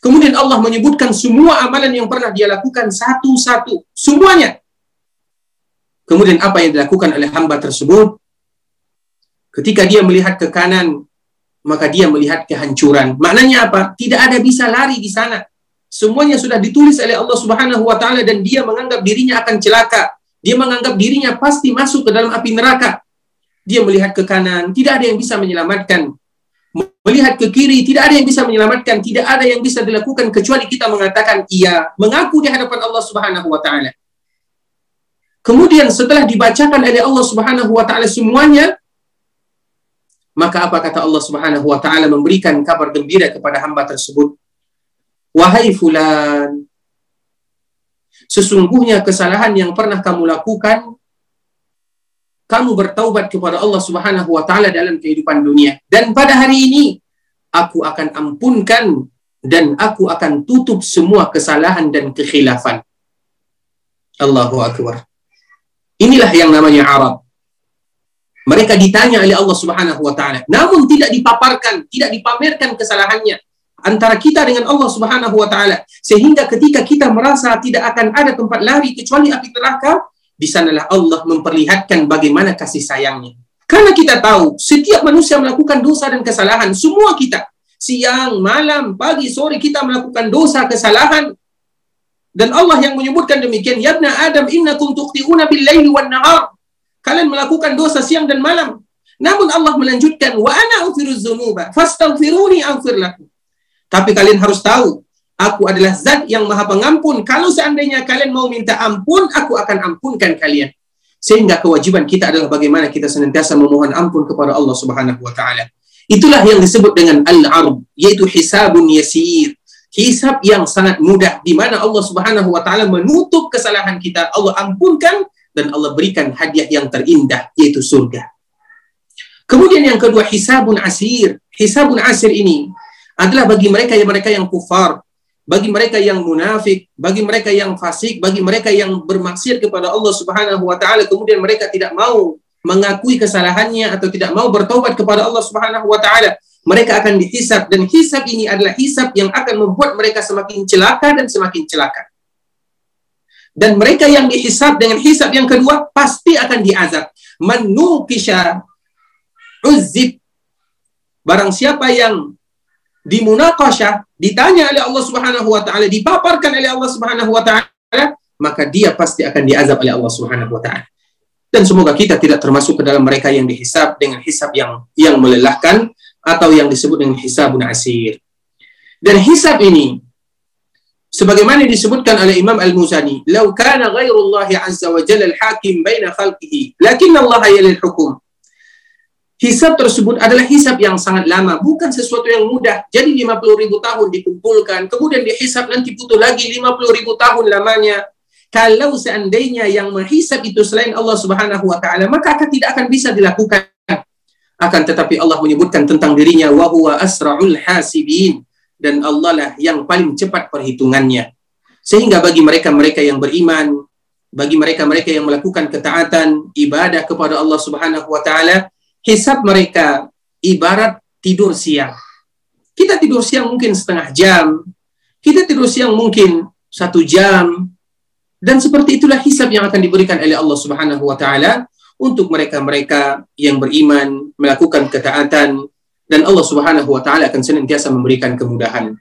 Speaker 3: Kemudian Allah menyebutkan semua amalan yang pernah dia lakukan satu-satu, semuanya. Kemudian apa yang dilakukan oleh hamba tersebut? Ketika dia melihat ke kanan, maka dia melihat kehancuran. Maknanya apa? Tidak ada bisa lari di sana. Semuanya sudah ditulis oleh Allah Subhanahu wa taala dan dia menganggap dirinya akan celaka. Dia menganggap dirinya pasti masuk ke dalam api neraka. Dia melihat ke kanan, tidak ada yang bisa menyelamatkan. melihat ke kiri, tidak ada yang bisa menyelamatkan, tidak ada yang bisa dilakukan kecuali kita mengatakan iya, mengaku di hadapan Allah Subhanahu wa taala. Kemudian setelah dibacakan oleh Allah Subhanahu wa taala semuanya, maka apa kata Allah Subhanahu wa taala memberikan kabar gembira kepada hamba tersebut. Wahai fulan, sesungguhnya kesalahan yang pernah kamu lakukan kamu bertaubat kepada Allah Subhanahu wa taala dalam kehidupan dunia dan pada hari ini aku akan ampunkan dan aku akan tutup semua kesalahan dan kekhilafan. Allahu akbar. Inilah yang namanya Arab. Mereka ditanya oleh Allah Subhanahu wa taala, namun tidak dipaparkan, tidak dipamerkan kesalahannya antara kita dengan Allah Subhanahu wa taala sehingga ketika kita merasa tidak akan ada tempat lari kecuali api neraka, di sanalah Allah memperlihatkan bagaimana kasih sayangnya. Karena kita tahu setiap manusia melakukan dosa dan kesalahan, semua kita siang, malam, pagi, sore kita melakukan dosa, kesalahan. Dan Allah yang menyebutkan demikian, "Ya Adam, innakum tuqti'una bil-laili wan-nahar." Kalian melakukan dosa siang dan malam. Namun Allah melanjutkan, wa ana ufiruz dzunuba fastaghfiruni aghfir lakum. Tapi kalian harus tahu, aku adalah zat yang maha pengampun. Kalau seandainya kalian mau minta ampun, aku akan ampunkan kalian. Sehingga kewajiban kita adalah bagaimana kita senantiasa memohon ampun kepada Allah Subhanahu wa taala. Itulah yang disebut dengan al-arb, yaitu hisabun yasir. Hisab yang sangat mudah di mana Allah Subhanahu wa taala menutup kesalahan kita, Allah ampunkan dan Allah berikan hadiah yang terindah yaitu surga. Kemudian yang kedua hisabun asir. Hisabun asir ini adalah bagi mereka yang mereka yang kufar, bagi mereka yang munafik, bagi mereka yang fasik, bagi mereka yang bermaksiat kepada Allah Subhanahu wa taala kemudian mereka tidak mau mengakui kesalahannya atau tidak mau bertobat kepada Allah Subhanahu wa taala. Mereka akan dihisab dan hisab ini adalah hisab yang akan membuat mereka semakin celaka dan semakin celaka dan mereka yang dihisab dengan hisab yang kedua pasti akan diazab. Manukisha uzib. Barang siapa yang dimunakashah, ditanya oleh Allah Subhanahu wa taala, dipaparkan oleh Allah Subhanahu wa taala, maka dia pasti akan diazab oleh Allah Subhanahu wa taala. Dan semoga kita tidak termasuk ke dalam mereka yang dihisab dengan hisab yang yang melelahkan atau yang disebut dengan hisabun asir. Dan hisab ini sebagaimana disebutkan oleh Imam Al-Muzani, "Lau kana ghairullah azza wa jalla al-hakim baina khalqihi, lakin Allah yalil hukum." Hisab tersebut adalah hisab yang sangat lama, bukan sesuatu yang mudah. Jadi 50 ribu tahun dikumpulkan, kemudian dihisab nanti butuh lagi 50 ribu tahun lamanya. Kalau seandainya yang menghisab itu selain Allah Subhanahu wa taala, maka akan tidak akan bisa dilakukan. Akan tetapi Allah menyebutkan tentang dirinya wa huwa asraul hasibin dan Allah lah yang paling cepat perhitungannya. Sehingga bagi mereka-mereka yang beriman, bagi mereka-mereka yang melakukan ketaatan, ibadah kepada Allah Subhanahu wa taala, hisab mereka ibarat tidur siang. Kita tidur siang mungkin setengah jam, kita tidur siang mungkin satu jam, dan seperti itulah hisab yang akan diberikan oleh Allah Subhanahu wa taala untuk mereka-mereka yang beriman, melakukan ketaatan, dan Allah Subhanahu wa taala akan senantiasa memberikan kemudahan.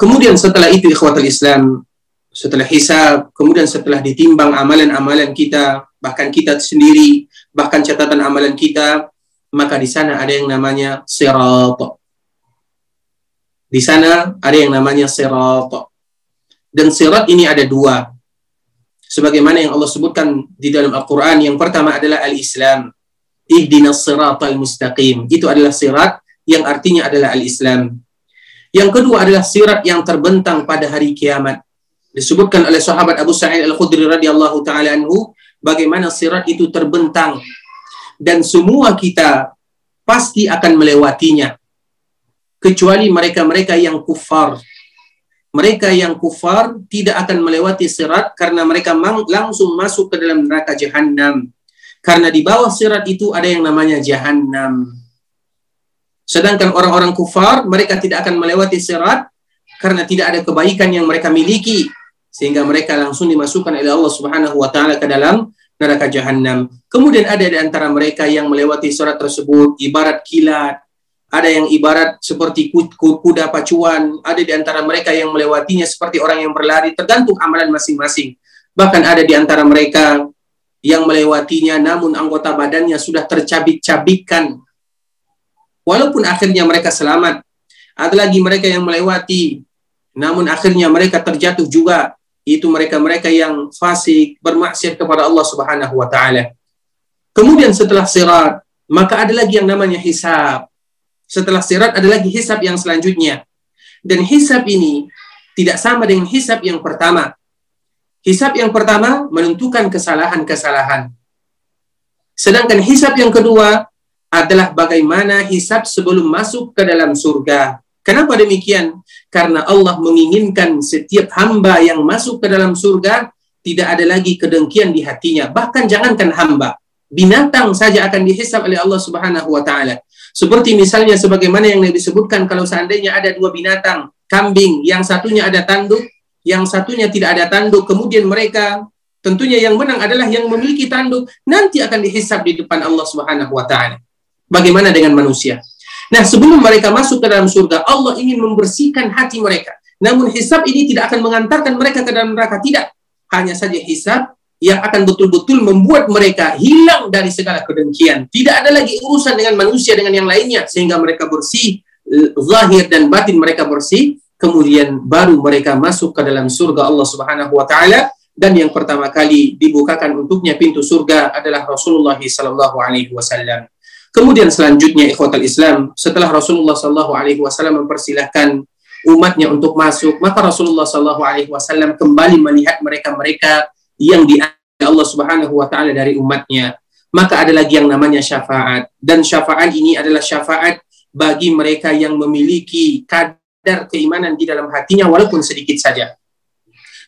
Speaker 3: Kemudian setelah itu ikhwatul Islam, setelah hisab, kemudian setelah ditimbang amalan-amalan kita, bahkan kita sendiri, bahkan catatan amalan kita, maka di sana ada yang namanya sirat. Di sana ada yang namanya sirat. Dan sirat ini ada dua. Sebagaimana yang Allah sebutkan di dalam Al-Quran, yang pertama adalah Al-Islam ihdinas siratal mustaqim. Itu adalah sirat yang artinya adalah al-Islam. Yang kedua adalah sirat yang terbentang pada hari kiamat. Disebutkan oleh sahabat Abu Sa'id Al-Khudri radhiyallahu taala anhu bagaimana sirat itu terbentang dan semua kita pasti akan melewatinya kecuali mereka-mereka yang kufar. Mereka yang kufar tidak akan melewati sirat karena mereka langsung masuk ke dalam neraka jahanam karena di bawah sirat itu ada yang namanya jahanam. Sedangkan orang-orang kufar, mereka tidak akan melewati sirat karena tidak ada kebaikan yang mereka miliki. Sehingga mereka langsung dimasukkan oleh Allah subhanahu wa ta'ala ke dalam neraka jahanam. Kemudian ada di antara mereka yang melewati sirat tersebut ibarat kilat, ada yang ibarat seperti kuda pacuan, ada di antara mereka yang melewatinya seperti orang yang berlari, tergantung amalan masing-masing. Bahkan ada di antara mereka yang melewatinya namun anggota badannya sudah tercabik-cabikkan walaupun akhirnya mereka selamat. Ada lagi mereka yang melewati, namun akhirnya mereka terjatuh juga. Itu mereka-mereka yang fasik, bermaksiat kepada Allah Subhanahu wa taala. Kemudian setelah sirat, maka ada lagi yang namanya hisab. Setelah sirat ada lagi hisab yang selanjutnya. Dan hisab ini tidak sama dengan hisab yang pertama. Hisab yang pertama menentukan kesalahan-kesalahan. Sedangkan hisab yang kedua adalah bagaimana hisab sebelum masuk ke dalam surga. Kenapa demikian? Karena Allah menginginkan setiap hamba yang masuk ke dalam surga tidak ada lagi kedengkian di hatinya. Bahkan jangankan hamba, binatang saja akan dihisab oleh Allah Subhanahu wa taala. Seperti misalnya sebagaimana yang disebutkan kalau seandainya ada dua binatang, kambing, yang satunya ada tanduk, yang satunya tidak ada tanduk, kemudian mereka tentunya yang menang adalah yang memiliki tanduk, nanti akan dihisab di depan Allah Subhanahu wa taala. Bagaimana dengan manusia? Nah, sebelum mereka masuk ke dalam surga, Allah ingin membersihkan hati mereka. Namun hisab ini tidak akan mengantarkan mereka ke dalam neraka, tidak. Hanya saja hisab yang akan betul-betul membuat mereka hilang dari segala kedengkian. Tidak ada lagi urusan dengan manusia dengan yang lainnya sehingga mereka bersih, zahir dan batin mereka bersih, kemudian baru mereka masuk ke dalam surga Allah Subhanahu wa taala dan yang pertama kali dibukakan untuknya pintu surga adalah Rasulullah sallallahu alaihi wasallam. Kemudian selanjutnya ikhwatal Islam, setelah Rasulullah Shallallahu Alaihi Wasallam mempersilahkan umatnya untuk masuk, maka Rasulullah Shallallahu Alaihi Wasallam kembali melihat mereka-mereka yang di Allah Subhanahu Wa Taala dari umatnya. Maka ada lagi yang namanya syafaat dan syafaat ini adalah syafaat bagi mereka yang memiliki kadar keimanan di dalam hatinya walaupun sedikit saja.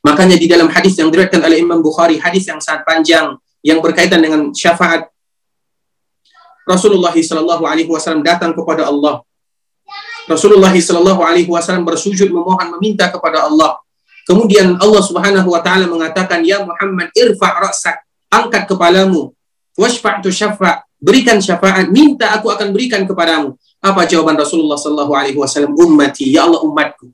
Speaker 3: Makanya di dalam hadis yang diriwayatkan oleh Imam Bukhari, hadis yang sangat panjang yang berkaitan dengan syafaat Rasulullah Shallallahu Alaihi Wasallam datang kepada Allah. Rasulullah Shallallahu Alaihi Wasallam bersujud memohon meminta kepada Allah. Kemudian Allah Subhanahu Wa Taala mengatakan, Ya Muhammad, irfa rasak, angkat kepalamu, washfa' tu syafa' berikan syafaat, minta aku akan berikan kepadamu. Apa jawaban Rasulullah Shallallahu Alaihi Wasallam? Ummati, ya Allah umatku.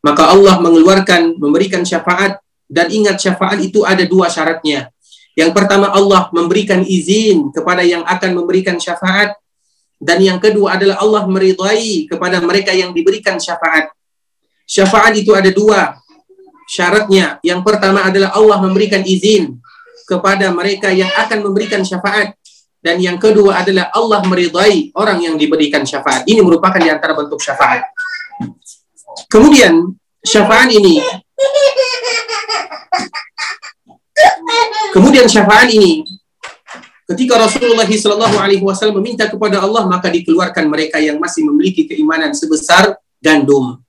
Speaker 3: Maka Allah mengeluarkan, memberikan syafaat dan ingat syafaat itu ada dua syaratnya. Yang pertama Allah memberikan izin kepada yang akan memberikan syafaat dan yang kedua adalah Allah meridai kepada mereka yang diberikan syafaat. Syafaat itu ada dua syaratnya. Yang pertama adalah Allah memberikan izin kepada mereka yang akan memberikan syafaat dan yang kedua adalah Allah meridai orang yang diberikan syafaat. Ini merupakan di antara bentuk syafaat. Kemudian syafaat ini Kemudian syafaat ini ketika Rasulullah Wasallam meminta kepada Allah maka dikeluarkan mereka yang masih memiliki keimanan sebesar gandum.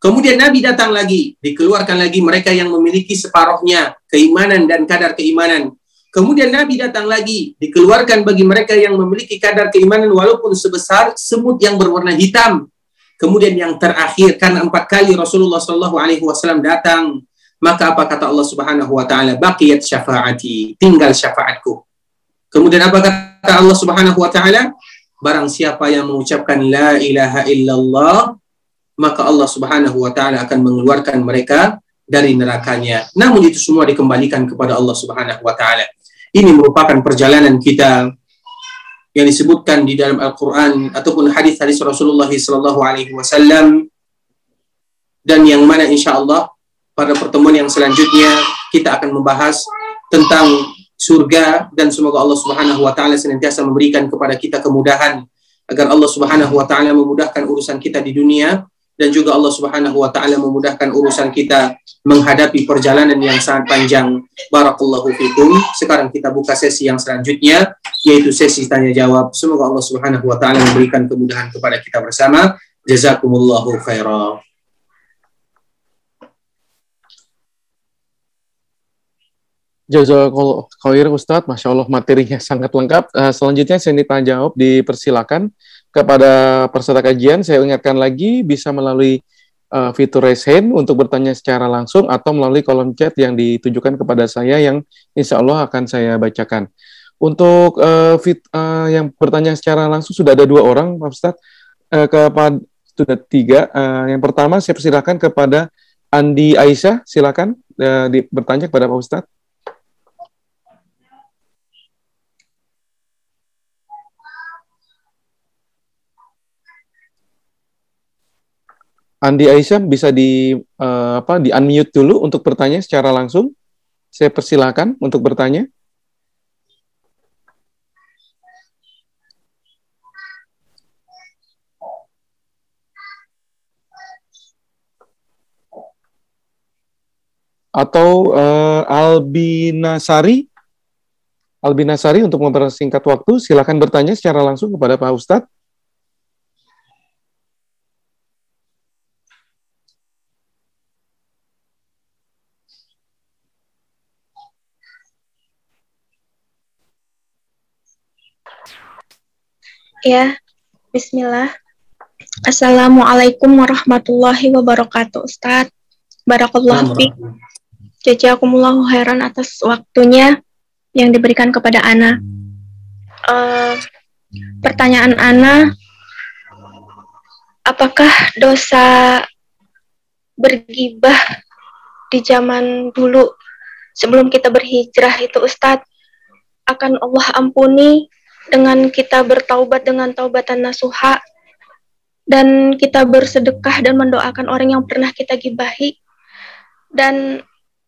Speaker 3: Kemudian Nabi datang lagi, dikeluarkan lagi mereka yang memiliki separohnya keimanan dan kadar keimanan. Kemudian Nabi datang lagi, dikeluarkan bagi mereka yang memiliki kadar keimanan walaupun sebesar semut yang berwarna hitam. Kemudian yang terakhir, karena empat kali Rasulullah Wasallam datang maka apa kata Allah Subhanahu wa taala? Baqiyat syafaati, tinggal syafaatku. Kemudian apa kata Allah Subhanahu wa taala? Barang siapa yang mengucapkan la ilaha illallah, maka Allah Subhanahu wa taala akan mengeluarkan mereka dari nerakanya. Namun itu semua dikembalikan kepada Allah Subhanahu wa taala. Ini merupakan perjalanan kita yang disebutkan di dalam Al-Qur'an ataupun hadis-hadis Rasulullah wasallam dan yang mana insya Allah pada pertemuan yang selanjutnya kita akan membahas tentang surga dan semoga Allah Subhanahu wa taala senantiasa memberikan kepada kita kemudahan agar Allah Subhanahu wa taala memudahkan urusan kita di dunia dan juga Allah Subhanahu wa taala memudahkan urusan kita menghadapi perjalanan yang sangat panjang. Barakallahu fikum. Sekarang kita buka sesi yang selanjutnya yaitu sesi tanya jawab. Semoga Allah Subhanahu wa taala memberikan kemudahan kepada kita bersama. Jazakumullahu khairan.
Speaker 2: Jazakallah khair Ustadz, Masya Allah materinya sangat lengkap. Uh, selanjutnya saya tanya jawab, dipersilakan kepada peserta kajian. Saya ingatkan lagi bisa melalui uh, fitur raise hand untuk bertanya secara langsung atau melalui kolom chat yang ditujukan kepada saya yang insya Allah akan saya bacakan. Untuk uh, fit, uh, yang bertanya secara langsung sudah ada dua orang, Pak Ustadz. Uh, kepada sudah tiga. Uh, yang pertama saya persilakan kepada Andi Aisyah, silakan uh, di, bertanya kepada Pak Ustadz. Andi Aisyah bisa di uh, apa di unmute dulu untuk bertanya secara langsung. Saya persilakan untuk bertanya. Atau uh, Albinasari Albinasari untuk mempersingkat waktu, silakan bertanya secara langsung kepada Pak Ustadz.
Speaker 6: Ya, Bismillah. Assalamualaikum warahmatullahi wabarakatuh, Ustaz. Barakallahu fiik. Jazakumullahu khairan atas waktunya yang diberikan kepada Ana. Uh, pertanyaan Ana, apakah dosa bergibah di zaman dulu sebelum kita berhijrah itu Ustadz akan Allah ampuni dengan kita bertaubat dengan taubatan nasuha dan kita bersedekah dan mendoakan orang yang pernah kita gibahi. Dan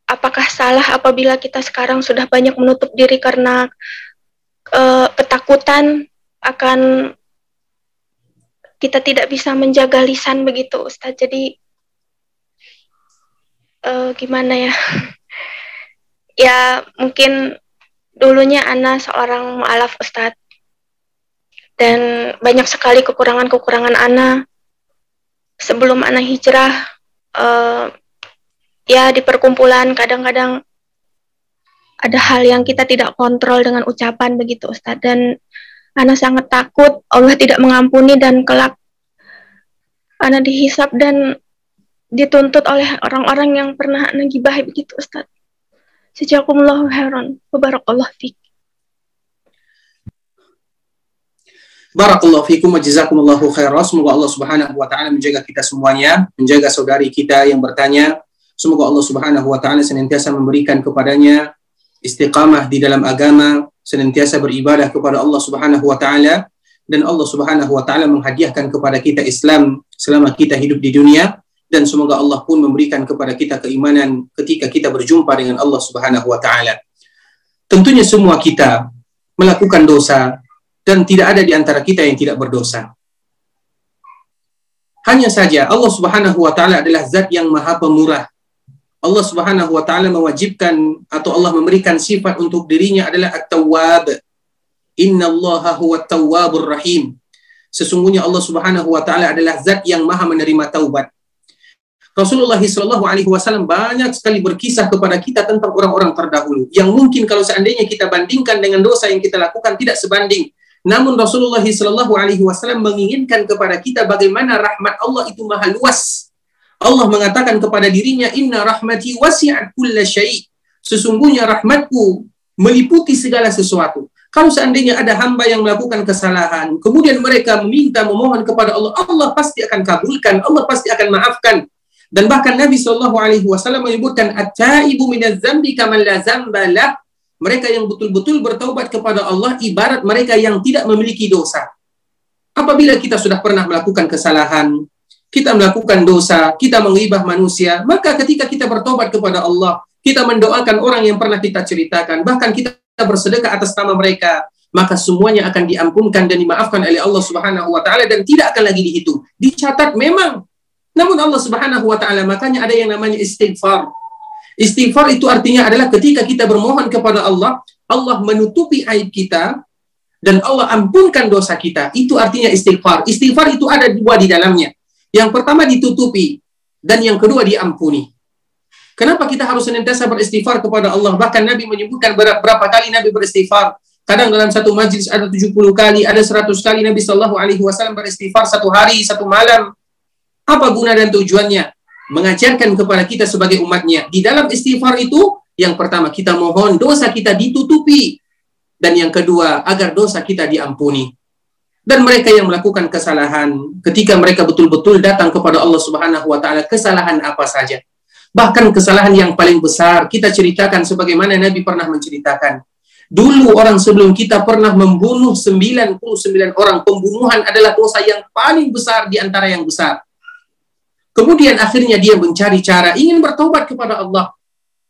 Speaker 6: apakah salah apabila kita sekarang sudah banyak menutup diri karena uh, ketakutan akan kita tidak bisa menjaga lisan begitu Ustaz? Jadi uh, gimana ya? Ya mungkin dulunya Ana seorang mu'alaf Ustadz dan banyak sekali kekurangan-kekurangan Ana sebelum Ana hijrah uh, ya di perkumpulan kadang-kadang ada hal yang kita tidak kontrol dengan ucapan begitu Ustadz dan Ana sangat takut Allah tidak mengampuni dan kelak Ana dihisap dan dituntut oleh orang-orang yang pernah Ana gibahi begitu Ustadz. Sejakumullahu khairan. Wabarakallah fiqh.
Speaker 3: Barakallahu fikum wa jazakumullahu khairan. Semoga Allah Subhanahu wa taala menjaga kita semuanya, menjaga saudari kita yang bertanya. Semoga Allah Subhanahu wa taala senantiasa memberikan kepadanya istiqamah di dalam agama, senantiasa beribadah kepada Allah Subhanahu wa taala dan Allah Subhanahu wa taala menghadiahkan kepada kita Islam selama kita hidup di dunia dan semoga Allah pun memberikan kepada kita keimanan ketika kita berjumpa dengan Allah Subhanahu wa taala. Tentunya semua kita melakukan dosa, dan tidak ada di antara kita yang tidak berdosa. Hanya saja Allah Subhanahu wa taala adalah zat yang maha pemurah. Allah Subhanahu wa taala mewajibkan atau Allah memberikan sifat untuk dirinya adalah At-Tawwab. Innallaha huwa tawwabur rahim. Sesungguhnya Allah Subhanahu wa taala adalah zat yang maha menerima taubat. Rasulullah Shallallahu Alaihi Wasallam banyak sekali berkisah kepada kita tentang orang-orang terdahulu yang mungkin kalau seandainya kita bandingkan dengan dosa yang kita lakukan tidak sebanding namun Rasulullah Shallallahu Alaihi Wasallam menginginkan kepada kita bagaimana rahmat Allah itu maha luas. Allah mengatakan kepada dirinya, Inna rahmati wasi'at kulla syai' Sesungguhnya rahmatku meliputi segala sesuatu. Kalau seandainya ada hamba yang melakukan kesalahan, kemudian mereka meminta memohon kepada Allah, Allah pasti akan kabulkan, Allah pasti akan maafkan. Dan bahkan Nabi Shallallahu Alaihi Wasallam menyebutkan, "At-taibu minaz zambi kaman la zambalah." Mereka yang betul-betul bertaubat kepada Allah ibarat mereka yang tidak memiliki dosa. Apabila kita sudah pernah melakukan kesalahan, kita melakukan dosa, kita mengibah manusia, maka ketika kita bertobat kepada Allah, kita mendoakan orang yang pernah kita ceritakan, bahkan kita bersedekah atas nama mereka, maka semuanya akan diampunkan dan dimaafkan oleh Allah Subhanahu wa taala dan tidak akan lagi dihitung. Dicatat memang. Namun Allah Subhanahu wa taala makanya ada yang namanya istighfar. Istighfar itu artinya adalah ketika kita bermohon kepada Allah, Allah menutupi aib kita dan Allah ampunkan dosa kita. Itu artinya istighfar. Istighfar itu ada dua di dalamnya. Yang pertama ditutupi dan yang kedua diampuni. Kenapa kita harus senantiasa beristighfar kepada Allah? Bahkan Nabi menyebutkan berapa kali Nabi beristighfar. Kadang dalam satu majlis ada 70 kali, ada 100 kali Nabi Shallallahu Alaihi Wasallam beristighfar satu hari, satu malam. Apa guna dan tujuannya? Mengajarkan kepada kita sebagai umatnya. Di dalam istighfar itu, yang pertama kita mohon dosa kita ditutupi. Dan yang kedua, agar dosa kita diampuni. Dan mereka yang melakukan kesalahan, ketika mereka betul-betul datang kepada Allah Subhanahu wa taala, kesalahan apa saja. Bahkan kesalahan yang paling besar, kita ceritakan sebagaimana Nabi pernah menceritakan. Dulu orang sebelum kita pernah membunuh 99 orang. Pembunuhan adalah dosa yang paling besar di antara yang besar Kemudian akhirnya dia mencari cara ingin bertobat kepada Allah.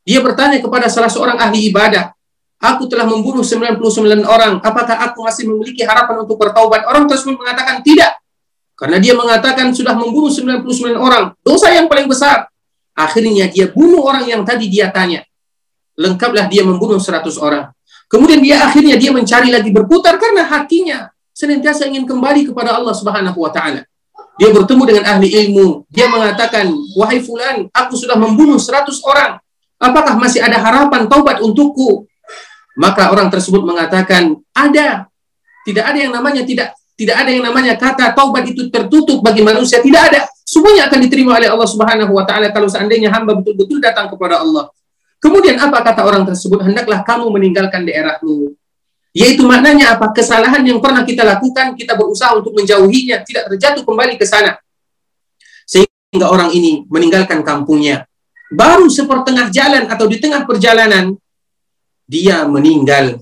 Speaker 3: Dia bertanya kepada salah seorang ahli ibadah, Aku telah membunuh 99 orang, apakah aku masih memiliki harapan untuk bertaubat? Orang tersebut mengatakan tidak. Karena dia mengatakan sudah membunuh 99 orang, dosa yang paling besar. Akhirnya dia bunuh orang yang tadi dia tanya. Lengkaplah dia membunuh 100 orang. Kemudian dia akhirnya dia mencari lagi berputar karena hatinya senantiasa ingin kembali kepada Allah Subhanahu wa taala. Dia bertemu dengan ahli ilmu. Dia mengatakan, "Wahai fulan, aku sudah membunuh 100 orang. Apakah masih ada harapan taubat untukku?" Maka orang tersebut mengatakan, "Ada. Tidak ada yang namanya tidak tidak ada yang namanya kata taubat itu tertutup bagi manusia, tidak ada. Semuanya akan diterima oleh Allah Subhanahu wa taala kalau seandainya hamba betul-betul datang kepada Allah. Kemudian apa kata orang tersebut? Hendaklah kamu meninggalkan daerahmu. Yaitu maknanya apa? Kesalahan yang pernah kita lakukan, kita berusaha untuk menjauhinya, tidak terjatuh kembali ke sana. Sehingga orang ini meninggalkan kampungnya. Baru sepertengah jalan atau di tengah perjalanan, dia meninggal.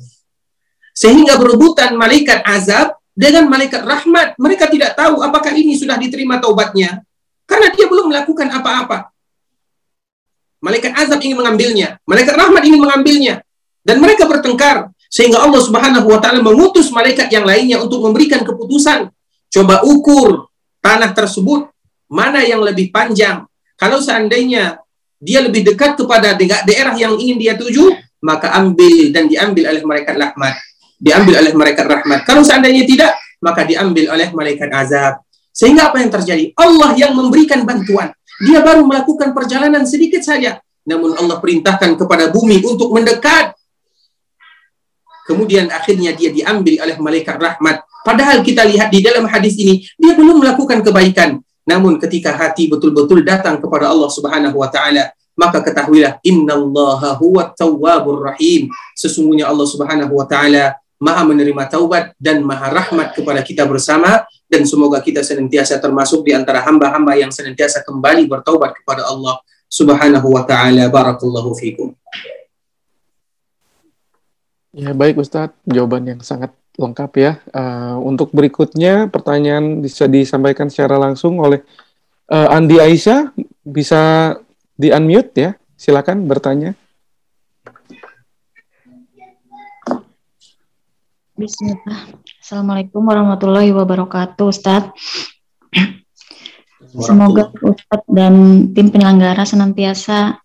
Speaker 3: Sehingga berebutan malaikat azab dengan malaikat rahmat. Mereka tidak tahu apakah ini sudah diterima taubatnya. Karena dia belum melakukan apa-apa. Malaikat azab ingin mengambilnya. Malaikat rahmat ingin mengambilnya. Dan mereka bertengkar. Sehingga Allah Subhanahu wa taala mengutus malaikat yang lainnya untuk memberikan keputusan. Coba ukur tanah tersebut mana yang lebih panjang. Kalau seandainya dia lebih dekat kepada daerah yang ingin dia tuju, maka ambil dan diambil oleh malaikat rahmat. Diambil oleh malaikat rahmat. Kalau seandainya tidak, maka diambil oleh malaikat azab. Sehingga apa yang terjadi? Allah yang memberikan bantuan. Dia baru melakukan perjalanan sedikit saja. Namun Allah perintahkan kepada bumi untuk mendekat Kemudian akhirnya dia diambil oleh malaikat rahmat. Padahal kita lihat di dalam hadis ini, dia belum melakukan kebaikan. Namun ketika hati betul-betul datang kepada Allah Subhanahu wa taala, maka ketahuilah innallaha huwa tawwabur rahim. Sesungguhnya Allah Subhanahu wa taala Maha menerima taubat dan Maha rahmat kepada kita bersama dan semoga kita senantiasa termasuk di antara hamba-hamba yang senantiasa kembali bertaubat kepada Allah Subhanahu wa taala. Barakallahu fikum.
Speaker 2: Ya baik Ustadz, jawaban yang sangat lengkap ya. Uh, untuk berikutnya pertanyaan bisa disampaikan secara langsung oleh uh, Andi Aisyah, bisa di unmute ya, silakan bertanya.
Speaker 7: Bismillah. Assalamualaikum warahmatullahi wabarakatuh, Ustadz. Semoga Ustadz dan tim penyelenggara senantiasa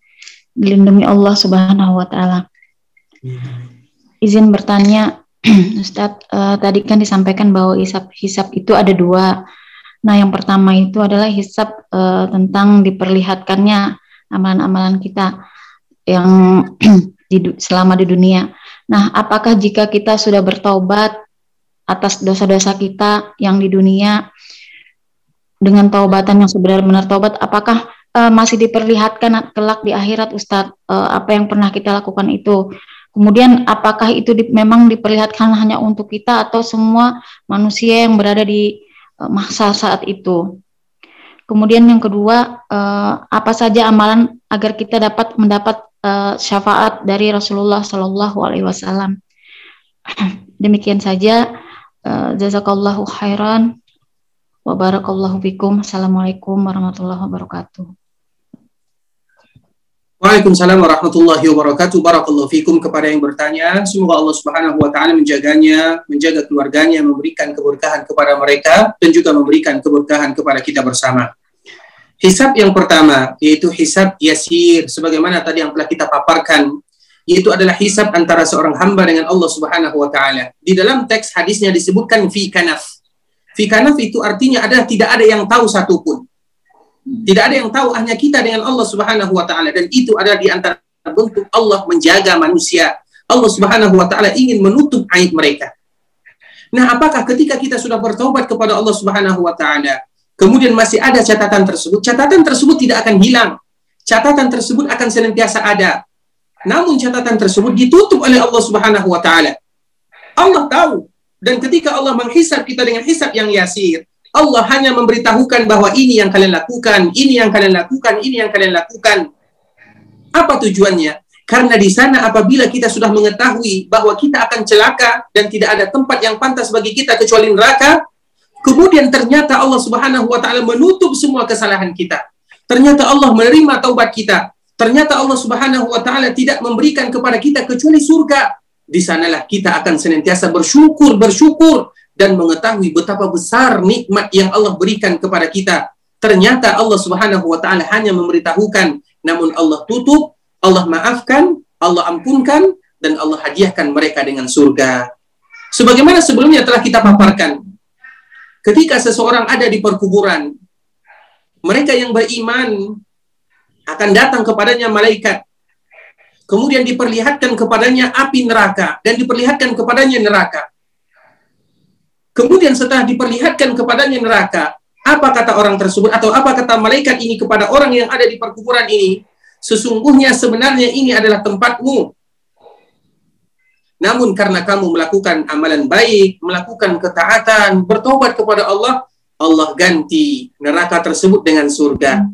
Speaker 7: dilindungi Allah Subhanahu wa taala izin bertanya, Ustadz, uh, tadi kan disampaikan bahwa hisap-hisap itu ada dua. Nah, yang pertama itu adalah hisap uh, tentang diperlihatkannya amalan-amalan kita yang di, selama di dunia. Nah, apakah jika kita sudah bertaubat atas dosa-dosa kita yang di dunia dengan taubatan yang sebenar-benar taubat, apakah uh, masih diperlihatkan kelak di akhirat, Ustadz, uh, apa yang pernah kita lakukan itu? Kemudian apakah itu di, memang diperlihatkan hanya untuk kita atau semua manusia yang berada di uh, masa saat itu? Kemudian yang kedua, uh, apa saja amalan agar kita dapat mendapat uh, syafaat dari Rasulullah Shallallahu Alaihi Wasallam? Demikian saja. Uh, jazakallahu khairan. Wa barakallahu fikum. Assalamualaikum warahmatullahi wabarakatuh.
Speaker 3: Waalaikumsalam warahmatullahi wabarakatuh. Barakallahu fikum kepada yang bertanya. Semoga Allah Subhanahu wa taala menjaganya, menjaga keluarganya, memberikan keberkahan kepada mereka dan juga memberikan keberkahan kepada kita bersama. Hisab yang pertama yaitu hisab yasir sebagaimana tadi yang telah kita paparkan yaitu adalah hisab antara seorang hamba dengan Allah Subhanahu wa taala. Di dalam teks hadisnya disebutkan fi kanaf. Fi kanaf itu artinya adalah tidak ada yang tahu satupun tidak ada yang tahu hanya kita dengan Allah Subhanahu wa taala dan itu adalah di antara bentuk Allah menjaga manusia. Allah Subhanahu wa taala ingin menutup aib mereka. Nah, apakah ketika kita sudah bertobat kepada Allah Subhanahu wa taala, kemudian masih ada catatan tersebut? Catatan tersebut tidak akan hilang. Catatan tersebut akan senantiasa ada. Namun catatan tersebut ditutup oleh Allah Subhanahu wa taala. Allah tahu dan ketika Allah menghisap kita dengan hisap yang yasir, Allah hanya memberitahukan bahwa ini yang kalian lakukan, ini yang kalian lakukan, ini yang kalian lakukan. Apa tujuannya? Karena di sana apabila kita sudah mengetahui bahwa kita akan celaka dan tidak ada tempat yang pantas bagi kita kecuali neraka, kemudian ternyata Allah Subhanahu wa taala menutup semua kesalahan kita. Ternyata Allah menerima taubat kita. Ternyata Allah Subhanahu wa taala tidak memberikan kepada kita kecuali surga. Di sanalah kita akan senantiasa bersyukur, bersyukur dan mengetahui betapa besar nikmat yang Allah berikan kepada kita. Ternyata Allah Subhanahu wa taala hanya memberitahukan, namun Allah tutup, Allah maafkan, Allah ampunkan dan Allah hadiahkan mereka dengan surga. Sebagaimana sebelumnya telah kita paparkan, ketika seseorang ada di perkuburan, mereka yang beriman akan datang kepadanya malaikat. Kemudian diperlihatkan kepadanya api neraka dan diperlihatkan kepadanya neraka. Kemudian setelah diperlihatkan kepadanya neraka, apa kata orang tersebut atau apa kata malaikat ini kepada orang yang ada di perkuburan ini? Sesungguhnya sebenarnya ini adalah tempatmu namun karena kamu melakukan amalan baik, melakukan ketaatan, bertobat kepada Allah, Allah ganti neraka tersebut dengan surga.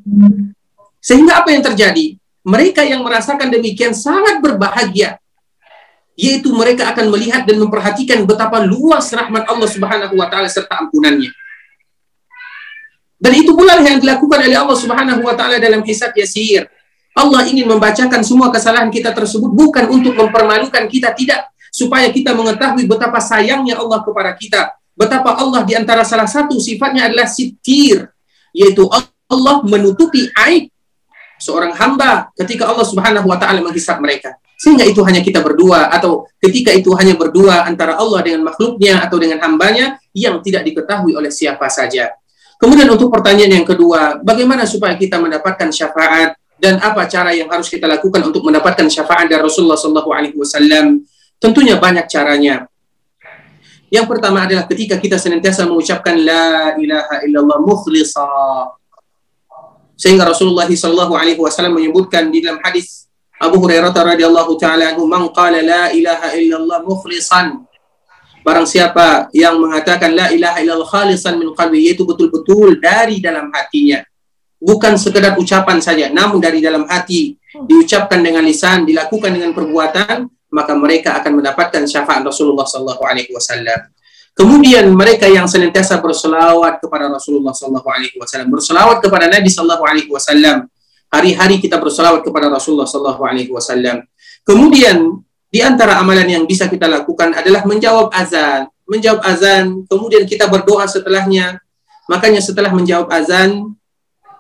Speaker 3: Sehingga apa yang terjadi? Mereka yang merasakan demikian sangat berbahagia. Yaitu mereka akan melihat dan memperhatikan betapa luas rahmat Allah Subhanahu wa taala serta ampunannya. Dan itu pula yang dilakukan oleh Allah Subhanahu wa taala dalam hisab yasir. Allah ingin membacakan semua kesalahan kita tersebut bukan untuk mempermalukan kita, tidak supaya kita mengetahui betapa sayangnya Allah kepada kita. Betapa Allah di antara salah satu sifatnya adalah sitir, yaitu Allah menutupi aib seorang hamba ketika Allah Subhanahu wa taala menghisap mereka. Sehingga itu hanya kita berdua atau ketika itu hanya berdua antara Allah dengan makhluknya atau dengan hambanya yang tidak diketahui oleh siapa saja. Kemudian untuk pertanyaan yang kedua, bagaimana supaya kita mendapatkan syafaat dan apa cara yang harus kita lakukan untuk mendapatkan syafaat dari Rasulullah SAW? Tentunya banyak caranya. Yang pertama adalah ketika kita senantiasa mengucapkan la ilaha illallah mukhlisa. Sehingga Rasulullah sallallahu alaihi wasallam menyebutkan di dalam hadis Abu Hurairah radhiyallahu taala anhu man qala la ilaha illallah mukhlisan Barang siapa yang mengatakan la ilaha illallah khalisan min qalbi yaitu betul-betul dari dalam hatinya. Bukan sekedar ucapan saja, namun dari dalam hati diucapkan dengan lisan, dilakukan dengan perbuatan, maka mereka akan mendapatkan syafaat Rasulullah Sallallahu Alaihi Wasallam. Kemudian mereka yang senantiasa berselawat kepada Rasulullah Sallallahu Alaihi Wasallam, berselawat kepada Nabi Sallallahu Alaihi Wasallam. Hari-hari kita berselawat kepada Rasulullah Sallallahu Alaihi Wasallam. Kemudian di antara amalan yang bisa kita lakukan adalah menjawab azan, menjawab azan, kemudian kita berdoa setelahnya. Makanya setelah menjawab azan,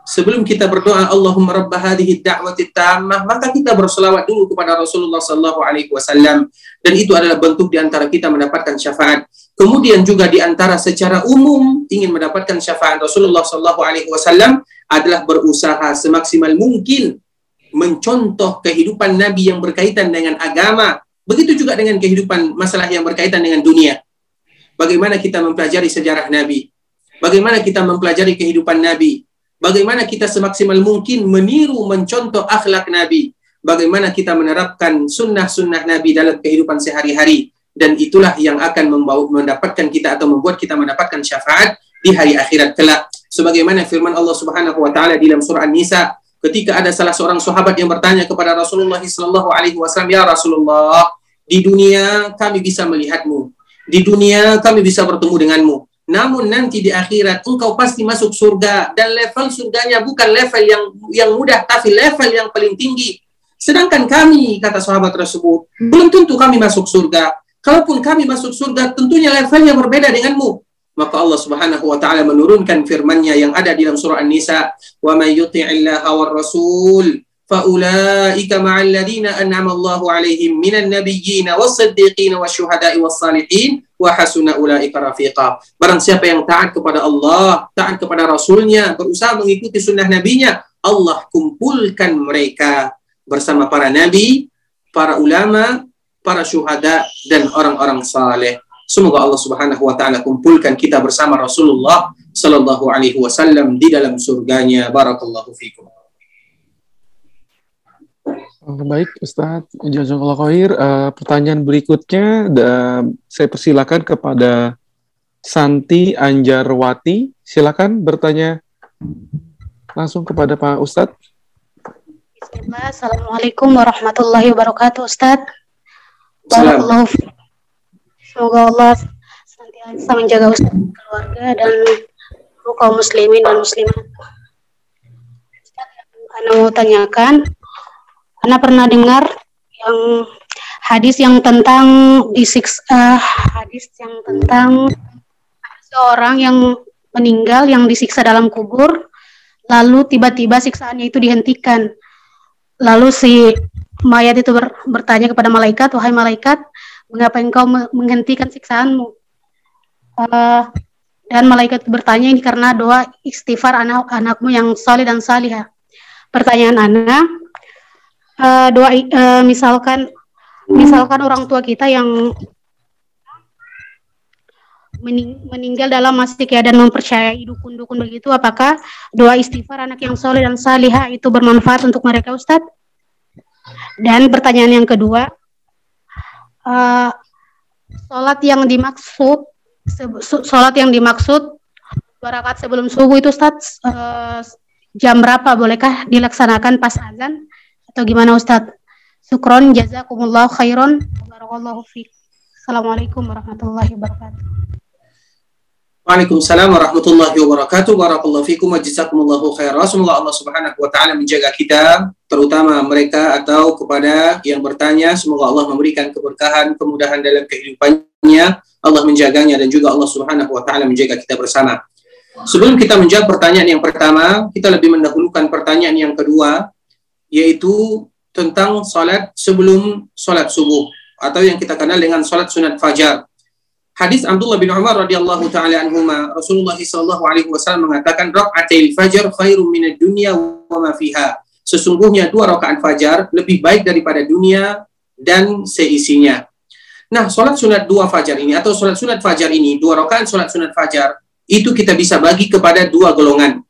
Speaker 3: sebelum kita berdoa Allahumma rabb hadhihi da'wati tammah maka kita berselawat dulu kepada Rasulullah sallallahu alaihi wasallam. Dan itu adalah bentuk di antara kita mendapatkan syafaat. Kemudian juga di antara secara umum ingin mendapatkan syafaat Rasulullah sallallahu alaihi wasallam adalah berusaha semaksimal mungkin mencontoh kehidupan nabi yang berkaitan dengan agama. Begitu juga dengan kehidupan masalah yang berkaitan dengan dunia. Bagaimana kita mempelajari sejarah nabi? Bagaimana kita mempelajari kehidupan nabi bagaimana kita semaksimal mungkin meniru mencontoh akhlak Nabi, bagaimana kita menerapkan sunnah-sunnah Nabi dalam kehidupan sehari-hari, dan itulah yang akan membawa mendapatkan kita atau membuat kita mendapatkan syafaat di hari akhirat kelak. Sebagaimana firman Allah Subhanahu wa taala di dalam surah An-Nisa, ketika ada salah seorang sahabat yang bertanya kepada Rasulullah sallallahu alaihi wasallam, "Ya Rasulullah, di dunia kami bisa melihatmu. Di dunia kami bisa bertemu denganmu. Namun nanti di akhirat engkau pasti masuk surga dan level surganya bukan level yang yang mudah tapi level yang paling tinggi. Sedangkan kami kata sahabat tersebut belum tentu kami masuk surga. Kalaupun kami masuk surga tentunya levelnya berbeda denganmu. Maka Allah Subhanahu wa taala menurunkan firman-Nya yang ada di dalam surah An-Nisa, "Wa may yuti'illaha war rasul فأولئك مع الذين أنعم الله عليهم من النبيين والصديقين والشهداء والصالحين وحسن أولئك رفيقا Barang siapa yang taat kepada Allah, taat kepada Rasulnya, berusaha mengikuti sunnah Nabinya, Allah kumpulkan mereka bersama para nabi, para ulama, para syuhada, dan orang-orang saleh. Semoga Allah Subhanahu wa taala kumpulkan kita bersama Rasulullah sallallahu alaihi wasallam di dalam surganya. Barakallahu fikum.
Speaker 2: Baik, Ustadz. Jazakallah khair. Uh, pertanyaan berikutnya, uh, saya persilakan kepada Santi Anjarwati. Silakan bertanya langsung kepada Pak Ustadz.
Speaker 8: Assalamualaikum warahmatullahi wabarakatuh, Ustadz. Barakallahu Semoga Allah senantiasa menjaga Ustadz keluarga dan kaum muslimin dan muslimat. Ustadz, Anda mau tanyakan, Anda pernah dengar yang hadis yang tentang disiksa uh, hadis yang tentang seorang yang meninggal yang disiksa dalam kubur lalu tiba-tiba siksaannya itu dihentikan. Lalu si mayat itu ber, bertanya kepada malaikat wahai malaikat mengapa engkau menghentikan siksaanmu? Uh, dan malaikat bertanya ini karena doa istighfar anak-anakmu yang soleh dan salihah. Pertanyaan anak uh, doa uh, misalkan misalkan orang tua kita yang mening meninggal dalam masih keadaan mempercayai dukun-dukun begitu, apakah doa istighfar anak yang soleh dan salihah itu bermanfaat untuk mereka, Ustadz? Dan pertanyaan yang kedua, uh, sholat yang dimaksud, sholat yang dimaksud dua rakaat sebelum subuh itu, Ustadz, uh, jam berapa? Bolehkah dilaksanakan pas azan? Atau gimana, Ustadz? Syukron, jazakumullah khairan. Barakallahu fiik. Assalamualaikum warahmatullahi wabarakatuh.
Speaker 3: Waalaikumsalam warahmatullahi wabarakatuh. Barakallahu fiikum wa jazakumullahu khairan. Semoga Allah Subhanahu wa taala menjaga kita, terutama mereka atau kepada yang bertanya, semoga Allah memberikan keberkahan, kemudahan dalam kehidupannya. Allah menjaganya dan juga Allah Subhanahu wa taala menjaga kita bersama. Sebelum kita menjawab pertanyaan yang pertama, kita lebih mendahulukan pertanyaan yang kedua, yaitu tentang salat sebelum salat subuh atau yang kita kenal dengan salat sunat fajar. Hadis Abdullah bin Umar radhiyallahu taala anhuma Rasulullah sallallahu alaihi wasallam mengatakan rakaatil fajar khairum minad dunya wa ma fiha. Sesungguhnya dua rakaat fajar lebih baik daripada dunia dan seisinya. Nah, salat sunat dua fajar ini atau salat sunat fajar ini, dua rakaat salat sunat fajar itu kita bisa bagi kepada dua golongan.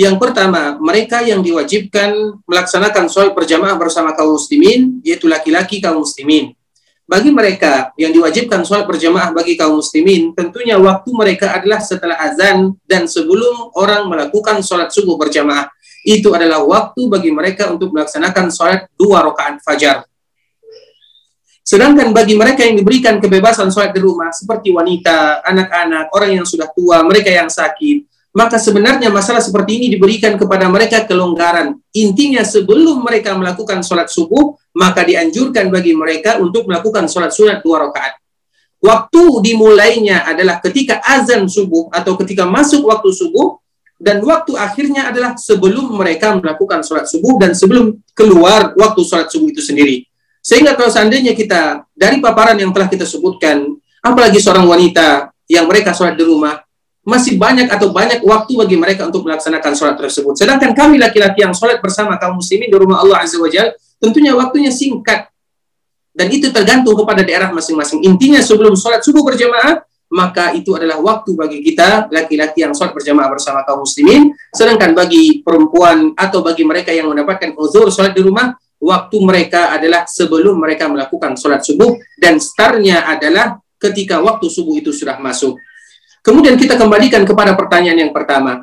Speaker 3: Yang pertama, mereka yang diwajibkan melaksanakan sholat berjamaah bersama kaum muslimin, yaitu laki-laki kaum muslimin. Bagi mereka yang diwajibkan sholat berjamaah bagi kaum muslimin, tentunya waktu mereka adalah setelah azan dan sebelum orang melakukan sholat subuh berjamaah. Itu adalah waktu bagi mereka untuk melaksanakan sholat dua rakaat fajar. Sedangkan bagi mereka yang diberikan kebebasan sholat di rumah, seperti wanita, anak-anak, orang yang sudah tua, mereka yang sakit, maka sebenarnya masalah seperti ini diberikan kepada mereka kelonggaran. Intinya sebelum mereka melakukan sholat subuh, maka dianjurkan bagi mereka untuk melakukan sholat sunat dua rakaat. Waktu dimulainya adalah ketika azan subuh atau ketika masuk waktu subuh, dan waktu akhirnya adalah sebelum mereka melakukan sholat subuh dan sebelum keluar waktu sholat subuh itu sendiri. Sehingga kalau seandainya kita dari paparan yang telah kita sebutkan, apalagi seorang wanita yang mereka sholat di rumah, masih banyak atau banyak waktu bagi mereka untuk melaksanakan sholat tersebut. Sedangkan kami laki-laki yang sholat bersama kaum muslimin di rumah Allah Azza wa Jal, tentunya waktunya singkat. Dan itu tergantung kepada daerah masing-masing. Intinya sebelum sholat subuh berjamaah, maka itu adalah waktu bagi kita laki-laki yang sholat berjamaah bersama kaum muslimin. Sedangkan bagi perempuan atau bagi mereka yang mendapatkan uzur sholat di rumah, waktu mereka adalah sebelum mereka melakukan sholat subuh dan startnya adalah ketika waktu subuh itu sudah masuk. Kemudian kita kembalikan kepada pertanyaan yang pertama.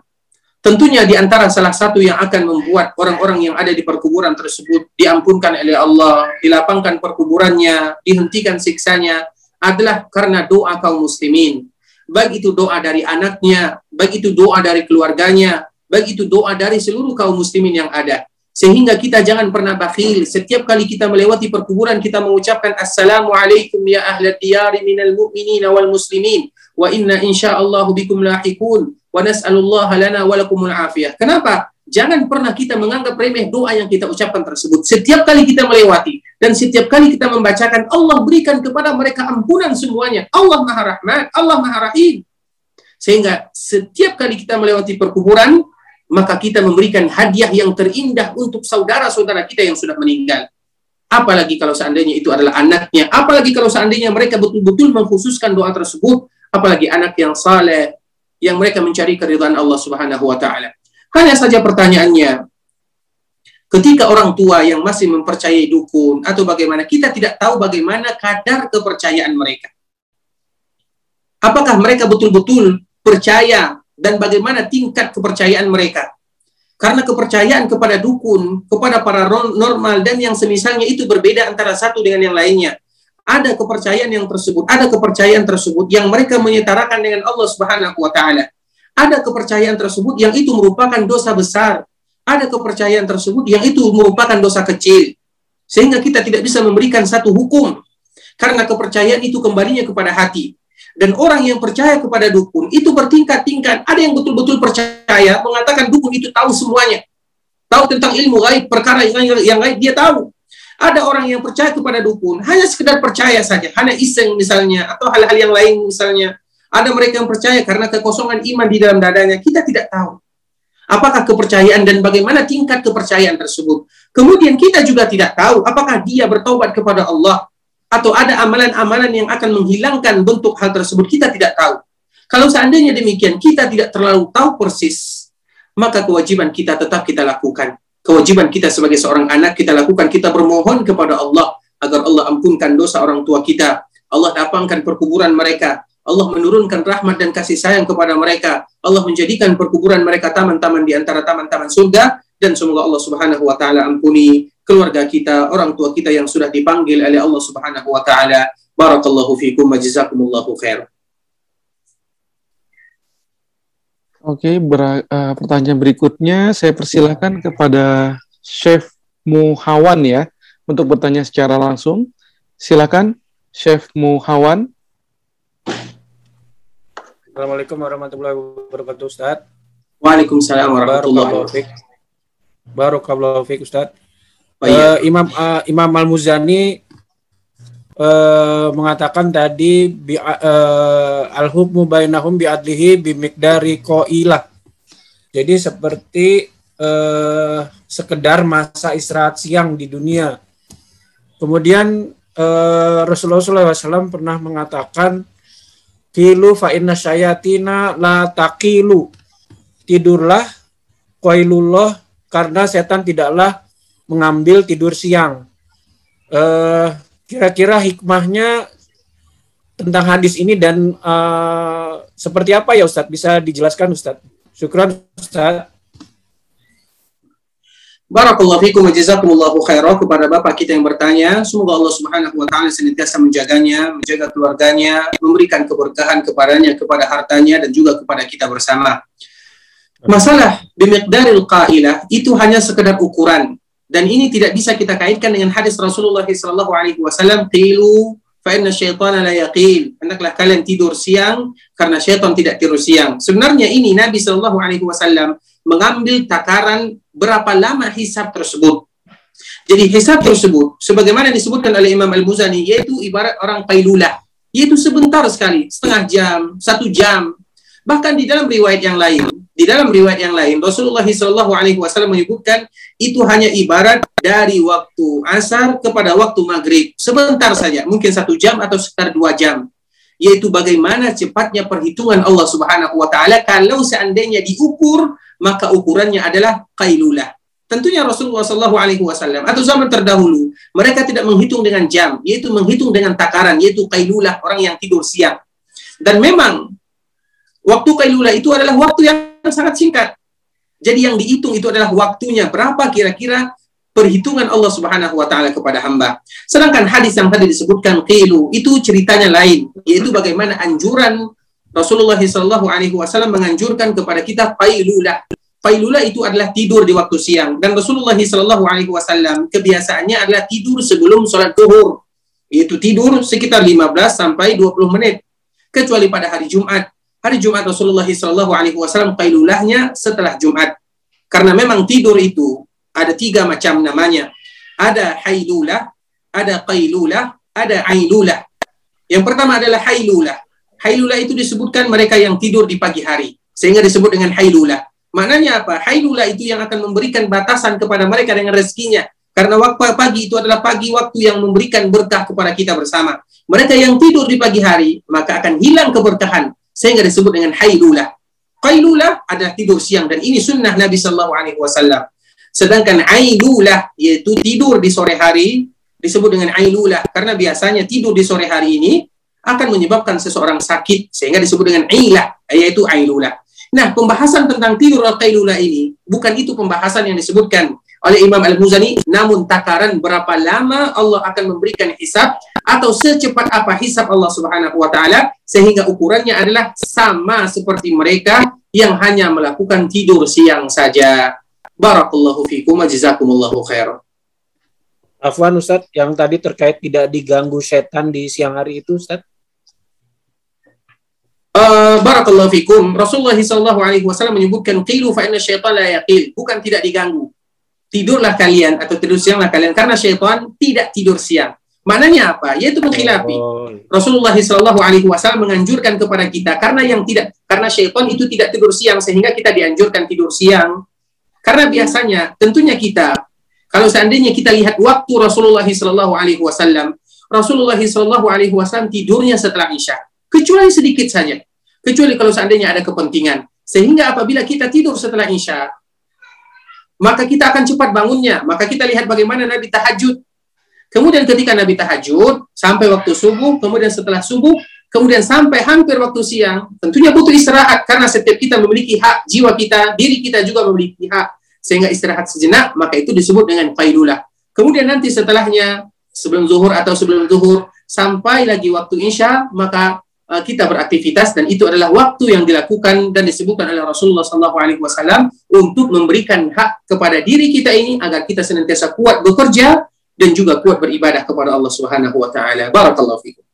Speaker 3: Tentunya di antara salah satu yang akan membuat orang-orang yang ada di perkuburan tersebut diampunkan oleh Allah, dilapangkan perkuburannya, dihentikan siksanya, adalah karena doa kaum muslimin. Baik itu doa dari anaknya, baik itu doa dari keluarganya, baik itu doa dari seluruh kaum muslimin yang ada. Sehingga kita jangan pernah bakhil. Setiap kali kita melewati perkuburan, kita mengucapkan Assalamualaikum ya ahla diyari minal mu'minin wal muslimin wa inna insyaallah bikum lahikun wa nas'alullah lana wa lakumul afiyah. Kenapa? Jangan pernah kita menganggap remeh doa yang kita ucapkan tersebut. Setiap kali kita melewati dan setiap kali kita membacakan Allah berikan kepada mereka ampunan semuanya. Allah Maha Rahman, Allah Maha Rahim. Sehingga setiap kali kita melewati perkuburan, maka kita memberikan hadiah yang terindah untuk saudara-saudara kita yang sudah meninggal. Apalagi kalau seandainya itu adalah anaknya, apalagi kalau seandainya mereka betul-betul mengkhususkan doa tersebut apalagi anak yang saleh yang mereka mencari keridhaan Allah Subhanahu wa taala. Hanya saja pertanyaannya, ketika orang tua yang masih mempercayai dukun atau bagaimana, kita tidak tahu bagaimana kadar kepercayaan mereka. Apakah mereka betul-betul percaya dan bagaimana tingkat kepercayaan mereka? Karena kepercayaan kepada dukun, kepada para normal dan yang semisalnya itu berbeda antara satu dengan yang lainnya ada kepercayaan yang tersebut, ada kepercayaan tersebut yang mereka menyetarakan dengan Allah Subhanahu wa taala. Ada kepercayaan tersebut yang itu merupakan dosa besar. ada kepercayaan tersebut yang itu merupakan dosa kecil. Sehingga kita tidak bisa memberikan satu hukum. Karena kepercayaan itu kembalinya kepada hati. Dan orang yang percaya kepada dukun itu bertingkat-tingkat. Ada yang betul-betul percaya, mengatakan dukun itu tahu semuanya. Tahu tentang ilmu gaib, perkara yang, yang gaib, dia tahu. Ada orang yang percaya kepada dukun, hanya sekedar percaya saja, hanya iseng misalnya, atau hal-hal yang lain misalnya. Ada mereka yang percaya karena kekosongan iman di dalam dadanya. Kita tidak tahu. Apakah kepercayaan dan bagaimana tingkat kepercayaan tersebut. Kemudian kita juga tidak tahu apakah dia bertobat kepada Allah atau ada amalan-amalan yang akan menghilangkan bentuk hal tersebut. Kita tidak tahu. Kalau seandainya demikian, kita tidak terlalu tahu persis, maka kewajiban kita tetap kita lakukan. Kewajiban kita sebagai seorang anak kita lakukan, kita bermohon kepada Allah agar Allah ampunkan dosa orang tua kita. Allah lapangkan perkuburan mereka, Allah menurunkan rahmat dan kasih sayang kepada mereka. Allah menjadikan perkuburan mereka taman-taman di antara taman-taman surga dan semoga Allah Subhanahu wa taala ampuni keluarga kita, orang tua kita yang sudah dipanggil oleh Allah Subhanahu wa taala. Barakallahu fikum wa jazakumullahu khair.
Speaker 2: Oke, ber, uh, pertanyaan berikutnya saya persilahkan kepada Chef Muhawan ya untuk bertanya secara langsung. Silakan Chef Muhawan.
Speaker 5: Assalamualaikum warahmatullahi wabarakatuh Ustaz.
Speaker 3: Waalaikumsalam warahmatullahi wabarakatuh.
Speaker 5: Barakallahu fiik Ustaz. Uh, Imam uh, Imam Al-Muzani uh, mengatakan tadi bi, uh, al-hukmu bainahum bi adlihi bi miqdari qailah. Jadi seperti uh, sekedar masa istirahat siang di dunia. Kemudian uh, Rasulullah SAW pernah mengatakan Kilu fa inna syayatina la taqilu. Tidurlah qailullah karena setan tidaklah mengambil tidur siang. Uh, kira-kira hikmahnya tentang hadis ini dan uh, seperti apa ya Ustadz? Bisa dijelaskan Ustadz? Syukran Ustadz.
Speaker 3: Barakallahu fikum wa jazakumullahu khairah kepada Bapak kita yang bertanya. Semoga Allah Subhanahu wa taala senantiasa menjaganya, menjaga keluarganya, memberikan keberkahan kepadanya, kepada hartanya dan juga kepada kita bersama. Masalah bimiqdaril qailah itu hanya sekedar ukuran dan ini tidak bisa kita kaitkan dengan hadis Rasulullah sallallahu alaihi wasallam qilu fa inna syaitana la yaqil. Hendaklah kalian tidur siang karena syaitan tidak tidur siang. Sebenarnya ini Nabi sallallahu alaihi wasallam mengambil takaran berapa lama hisab tersebut. Jadi hisab tersebut, sebagaimana disebutkan oleh Imam Al-Muzani, yaitu ibarat orang pailulah, yaitu sebentar sekali, setengah jam, satu jam. Bahkan di dalam riwayat yang lain, di dalam riwayat yang lain, Rasulullah Shallallahu Alaihi Wasallam menyebutkan itu hanya ibarat dari waktu asar kepada waktu maghrib, sebentar saja, mungkin satu jam atau sekitar dua jam yaitu bagaimana cepatnya perhitungan Allah Subhanahu wa taala kalau seandainya diukur maka ukurannya adalah qailulah. Tentunya Rasulullah Shallallahu Alaihi Wasallam atau zaman terdahulu mereka tidak menghitung dengan jam, yaitu menghitung dengan takaran, yaitu kailulah orang yang tidur siang. Dan memang waktu kailulah itu adalah waktu yang sangat singkat. Jadi yang dihitung itu adalah waktunya berapa kira-kira perhitungan Allah Subhanahu wa taala kepada hamba. Sedangkan hadis yang tadi disebutkan qilu itu ceritanya lain, yaitu bagaimana anjuran Rasulullah SAW Alaihi Wasallam menganjurkan kepada kita pailulah. Pailulah itu adalah tidur di waktu siang dan Rasulullah SAW Alaihi Wasallam kebiasaannya adalah tidur sebelum sholat zuhur, yaitu tidur sekitar 15 sampai 20 menit. Kecuali pada hari Jumat. Hari Jumat Rasulullah SAW Alaihi Wasallam pailulahnya setelah Jumat. Karena memang tidur itu ada tiga macam namanya. Ada hailulah, ada qailulah, ada ailulah. Yang pertama adalah hailulah. Hailulah itu disebutkan mereka yang tidur di pagi hari. Sehingga disebut dengan hailulah. Maknanya apa? Hailulah itu yang akan memberikan batasan kepada mereka dengan rezekinya. Karena waktu pagi itu adalah pagi waktu yang memberikan berkah kepada kita bersama. Mereka yang tidur di pagi hari, maka akan hilang keberkahan. Sehingga disebut dengan hailulah. Qailulah adalah tidur siang. Dan ini sunnah Nabi Sallallahu Alaihi Wasallam. Sedangkan ailulah, yaitu tidur di sore hari, disebut dengan ailulah. Karena biasanya tidur di sore hari ini akan menyebabkan seseorang sakit sehingga disebut dengan ilah yaitu ailulah. Nah, pembahasan tentang tidur al-qailulah ini bukan itu pembahasan yang disebutkan oleh Imam Al-Muzani, namun takaran berapa lama Allah akan memberikan hisab atau secepat apa hisab Allah Subhanahu wa taala sehingga ukurannya adalah sama seperti mereka yang hanya melakukan tidur siang saja. Barakallahu fikum wa jazakumullahu khair.
Speaker 5: Afwan Ustaz, yang tadi terkait tidak diganggu setan di siang hari itu Ustaz?
Speaker 3: Uh, barakallahu fikum. Rasulullah sallallahu alaihi wasallam menyebutkan qilu fa inna syaitan la yaqil, bukan tidak diganggu. Tidurlah kalian atau tidur sianglah kalian karena syaitan tidak tidur siang. Maknanya apa? Yaitu mengkhilafi. Oh. Rasulullah Shallallahu Alaihi Wasallam menganjurkan kepada kita karena yang tidak karena syaitan itu tidak tidur siang sehingga kita dianjurkan tidur siang. Karena biasanya tentunya kita kalau seandainya kita lihat waktu Rasulullah Shallallahu Alaihi Wasallam, Rasulullah Shallallahu Alaihi Wasallam tidurnya setelah isya, kecuali sedikit saja, kecuali kalau seandainya ada kepentingan. Sehingga apabila kita tidur setelah isya, maka kita akan cepat bangunnya. Maka kita lihat bagaimana Nabi tahajud Kemudian ketika Nabi tahajud sampai waktu subuh, kemudian setelah subuh, kemudian sampai hampir waktu siang, tentunya butuh istirahat karena setiap kita memiliki hak jiwa kita, diri kita juga memiliki hak sehingga istirahat sejenak, maka itu disebut dengan qailulah. Kemudian nanti setelahnya sebelum zuhur atau sebelum zuhur sampai lagi waktu isya, maka uh, kita beraktivitas dan itu adalah waktu yang dilakukan dan disebutkan oleh Rasulullah SAW untuk memberikan hak kepada diri kita ini agar kita senantiasa kuat bekerja dan juga kuat beribadah kepada Allah Subhanahu wa taala. Barakallahu fikum.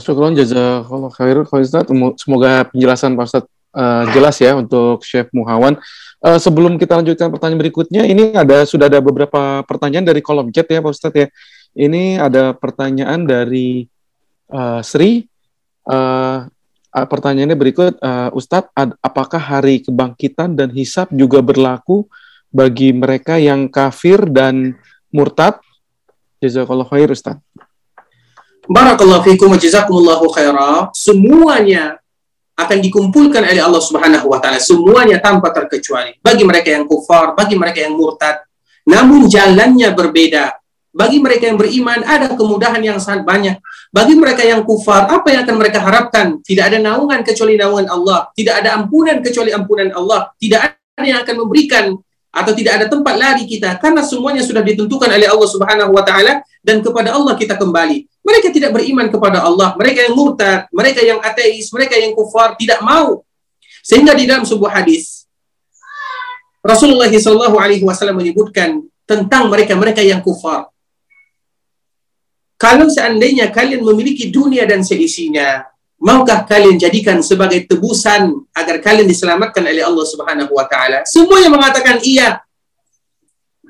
Speaker 2: Syukron jazakallah khair Ustaz. Semoga penjelasan Pak Ustaz uh, jelas ya untuk Chef Muhawan. Uh, sebelum kita lanjutkan pertanyaan berikutnya, ini ada sudah ada beberapa pertanyaan dari kolom chat ya Pak Ustaz ya. Ini ada pertanyaan dari uh, Sri. Uh, pertanyaannya berikut, uh, Ustadz, apakah hari kebangkitan dan hisab juga berlaku bagi mereka yang kafir dan murtad. Jazakallah khair Ustaz.
Speaker 3: Barakallahu fikum wa jazakumullahu khaira. Semuanya akan dikumpulkan oleh Allah Subhanahu wa taala semuanya tanpa terkecuali bagi mereka yang kufar bagi mereka yang murtad namun jalannya berbeda bagi mereka yang beriman ada kemudahan yang sangat banyak bagi mereka yang kufar apa yang akan mereka harapkan tidak ada naungan kecuali naungan Allah tidak ada ampunan kecuali ampunan Allah tidak ada yang akan memberikan atau tidak ada tempat lari kita karena semuanya sudah ditentukan oleh Allah Subhanahu wa taala dan kepada Allah kita kembali. Mereka tidak beriman kepada Allah, mereka yang murtad, mereka yang ateis, mereka yang kufar tidak mau. Sehingga di dalam sebuah hadis Rasulullah SAW menyebutkan tentang mereka-mereka yang kufar. Kalau seandainya kalian memiliki dunia dan seisinya, Maukah kalian jadikan sebagai tebusan agar kalian diselamatkan oleh Allah Subhanahu wa taala? Semuanya mengatakan iya.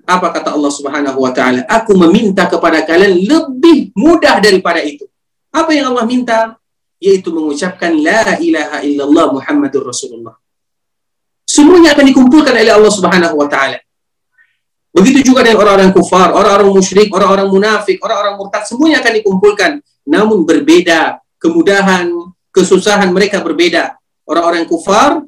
Speaker 3: Apa kata Allah Subhanahu wa taala? Aku meminta kepada kalian lebih mudah daripada itu. Apa yang Allah minta? Yaitu mengucapkan la ilaha illallah Muhammadur Rasulullah. Semuanya akan dikumpulkan oleh Allah Subhanahu wa taala. Begitu juga dengan orang-orang kufar, orang-orang musyrik, orang-orang munafik, orang-orang murtad, semuanya akan dikumpulkan. Namun berbeda kemudahan, kesusahan mereka berbeda. Orang-orang kufar,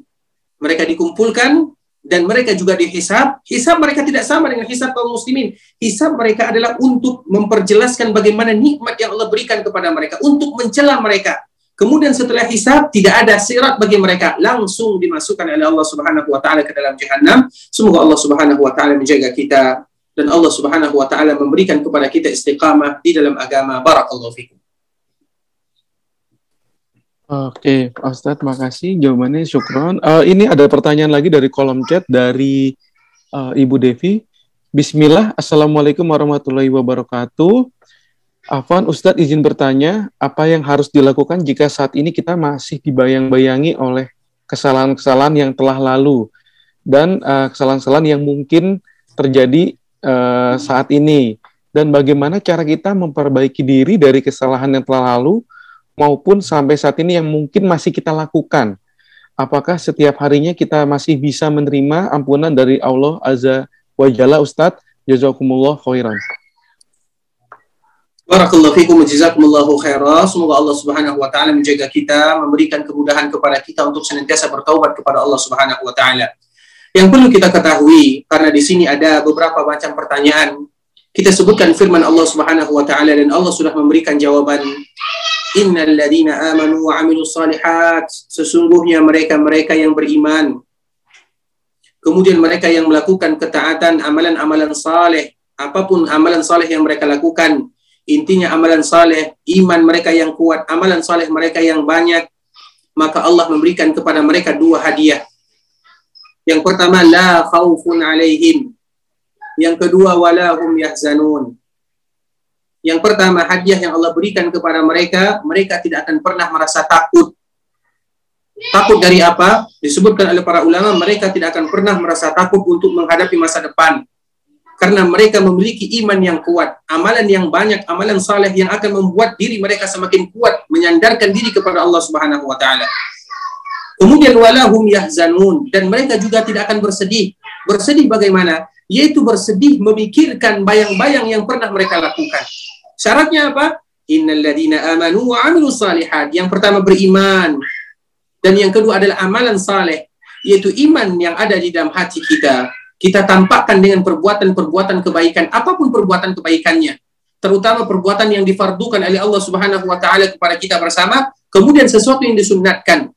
Speaker 3: mereka dikumpulkan dan mereka juga dihisab. Hisab mereka tidak sama dengan hisab kaum muslimin. Hisab mereka adalah untuk memperjelaskan bagaimana nikmat yang Allah berikan kepada mereka, untuk mencela mereka. Kemudian setelah hisab tidak ada sirat bagi mereka, langsung dimasukkan oleh Allah Subhanahu wa taala ke dalam jahanam. Semoga Allah Subhanahu wa taala menjaga kita dan Allah Subhanahu wa taala memberikan kepada kita istiqamah di dalam agama. Barakallahu fikum.
Speaker 2: Oke, Pak Ustadz, makasih jawabannya syukron. Uh, ini ada pertanyaan lagi dari kolom chat dari uh, Ibu Devi. Bismillah, Assalamualaikum warahmatullahi wabarakatuh. Afan, Ustadz izin bertanya, apa yang harus dilakukan jika saat ini kita masih dibayang-bayangi oleh kesalahan-kesalahan yang telah lalu dan kesalahan kesalahan-kesalahan yang mungkin terjadi uh, saat ini? Dan bagaimana cara kita memperbaiki diri dari kesalahan yang telah lalu maupun sampai saat ini yang mungkin masih kita lakukan. Apakah setiap harinya kita masih bisa menerima ampunan dari Allah Azza wa Jalla Ustadz? Jazakumullah khairan.
Speaker 3: Barakallahu fikum jazakumullahu. Semoga Allah Subhanahu wa taala menjaga kita, memberikan kemudahan kepada kita untuk senantiasa bertaubat kepada Allah Subhanahu wa taala. Yang perlu kita ketahui karena di sini ada beberapa macam pertanyaan. Kita sebutkan firman Allah Subhanahu wa taala dan Allah sudah memberikan jawaban Innal ladina amanu wa amilu salihat. Sesungguhnya mereka-mereka yang beriman. Kemudian mereka yang melakukan ketaatan amalan-amalan saleh. Apa pun amalan saleh yang mereka lakukan. Intinya amalan saleh, iman mereka yang kuat, amalan saleh mereka yang banyak. Maka Allah memberikan kepada mereka dua hadiah. Yang pertama la khaufun alaihim. Yang kedua wala hum yahzanun. Yang pertama hadiah yang Allah berikan kepada mereka, mereka tidak akan pernah merasa takut. Takut dari apa? Disebutkan oleh para ulama, mereka tidak akan pernah merasa takut untuk menghadapi masa depan karena mereka memiliki iman yang kuat, amalan yang banyak, amalan saleh yang akan membuat diri mereka semakin kuat menyandarkan diri kepada Allah Subhanahu wa taala. Kemudian walahum yahzanun dan mereka juga tidak akan bersedih. Bersedih bagaimana? Yaitu bersedih memikirkan bayang-bayang yang pernah mereka lakukan. Syaratnya apa? Innal ladina amanu wa amilu salihat. Yang pertama beriman dan yang kedua adalah amalan saleh, yaitu iman yang ada di dalam hati kita kita tampakkan dengan perbuatan-perbuatan kebaikan, apa pun perbuatan kebaikannya, terutama perbuatan yang difardukan oleh Allah Subhanahu wa taala kepada kita bersama, kemudian sesuatu yang disunatkan.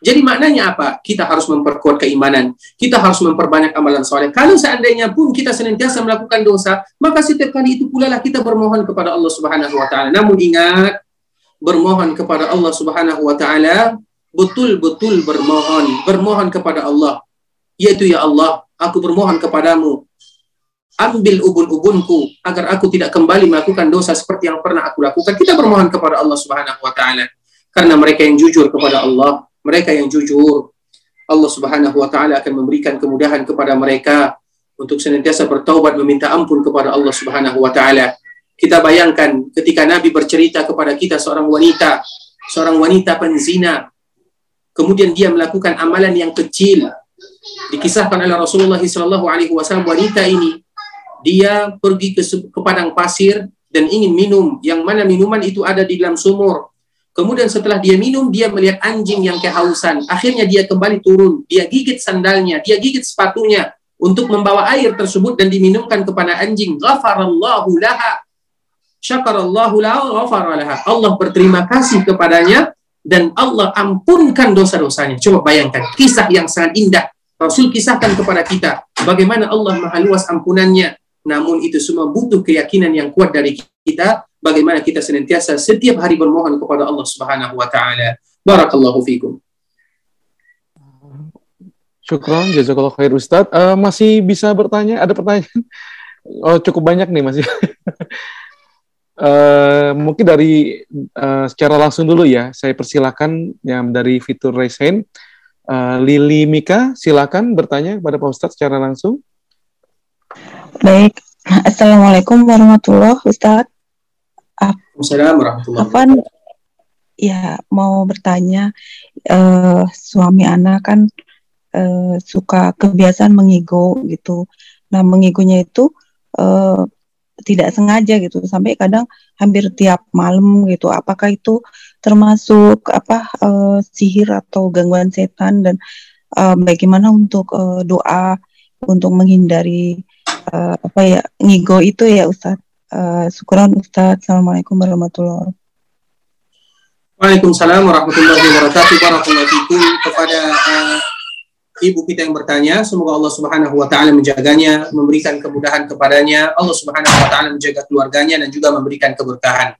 Speaker 3: Jadi maknanya apa? Kita harus memperkuat keimanan. Kita harus memperbanyak amalan soleh. Kalau seandainya pun kita senantiasa melakukan dosa, maka setiap kali itu pula lah kita bermohon kepada Allah Subhanahu wa taala. Namun ingat, bermohon kepada Allah Subhanahu wa taala betul-betul bermohon, bermohon kepada Allah. Yaitu ya Allah, aku bermohon kepadamu, ambil ubun-ubunku agar aku tidak kembali melakukan dosa seperti yang pernah aku lakukan. Kita bermohon kepada Allah Subhanahu wa taala karena mereka yang jujur kepada Allah, mereka yang jujur Allah Subhanahu wa taala akan memberikan kemudahan kepada mereka untuk senantiasa bertaubat meminta ampun kepada Allah Subhanahu wa taala. Kita bayangkan ketika Nabi bercerita kepada kita seorang wanita, seorang wanita penzina, kemudian dia melakukan amalan yang kecil, Dikisahkan oleh Rasulullah SAW wanita ini dia pergi ke, ke padang pasir dan ingin minum yang mana minuman itu ada di dalam sumur. Kemudian setelah dia minum, dia melihat anjing yang kehausan. Akhirnya dia kembali turun. Dia gigit sandalnya, dia gigit sepatunya untuk membawa air tersebut dan diminumkan kepada anjing. Ghafarallahu laha. Syakarallahu laha. Allah berterima kasih kepadanya dan Allah ampunkan dosa-dosanya. Coba bayangkan kisah yang sangat indah Rasul kisahkan kepada kita bagaimana Allah maha luas ampunannya. Namun itu semua butuh keyakinan yang kuat dari kita bagaimana kita senantiasa setiap hari bermohon kepada Allah Subhanahu wa taala. Barakallahu fikum.
Speaker 2: Syukron, jazakallah khair Ustaz. Uh, masih bisa bertanya? Ada pertanyaan? Oh, cukup banyak nih masih. uh, mungkin dari uh, secara langsung dulu ya, saya persilakan yang dari fitur raise hand. Lili Mika, silakan bertanya kepada Pak Ustadz secara langsung.
Speaker 9: Baik, Assalamualaikum warahmatullahi wabarakatuh.
Speaker 3: Assalamualaikum warahmatullahi
Speaker 9: wabarakatuh. Ya, mau bertanya, uh, suami anak kan uh, suka kebiasaan mengigo gitu. Nah, mengigonya itu uh, tidak sengaja gitu, sampai kadang hampir tiap malam gitu. Apakah itu termasuk apa uh, sihir atau gangguan setan dan uh, bagaimana untuk uh, doa untuk menghindari uh, apa ya ngigo itu ya Ustadz. Uh, syukuran Ustadz. Assalamualaikum warahmatullahi wabarakatuh.
Speaker 3: Waalaikumsalam warahmatullahi wabarakatuh. Barakallahu kepada uh, ibu kita yang bertanya. Semoga Allah Subhanahu wa taala menjaganya, memberikan kemudahan kepadanya. Allah Subhanahu wa taala menjaga keluarganya dan juga memberikan keberkahan.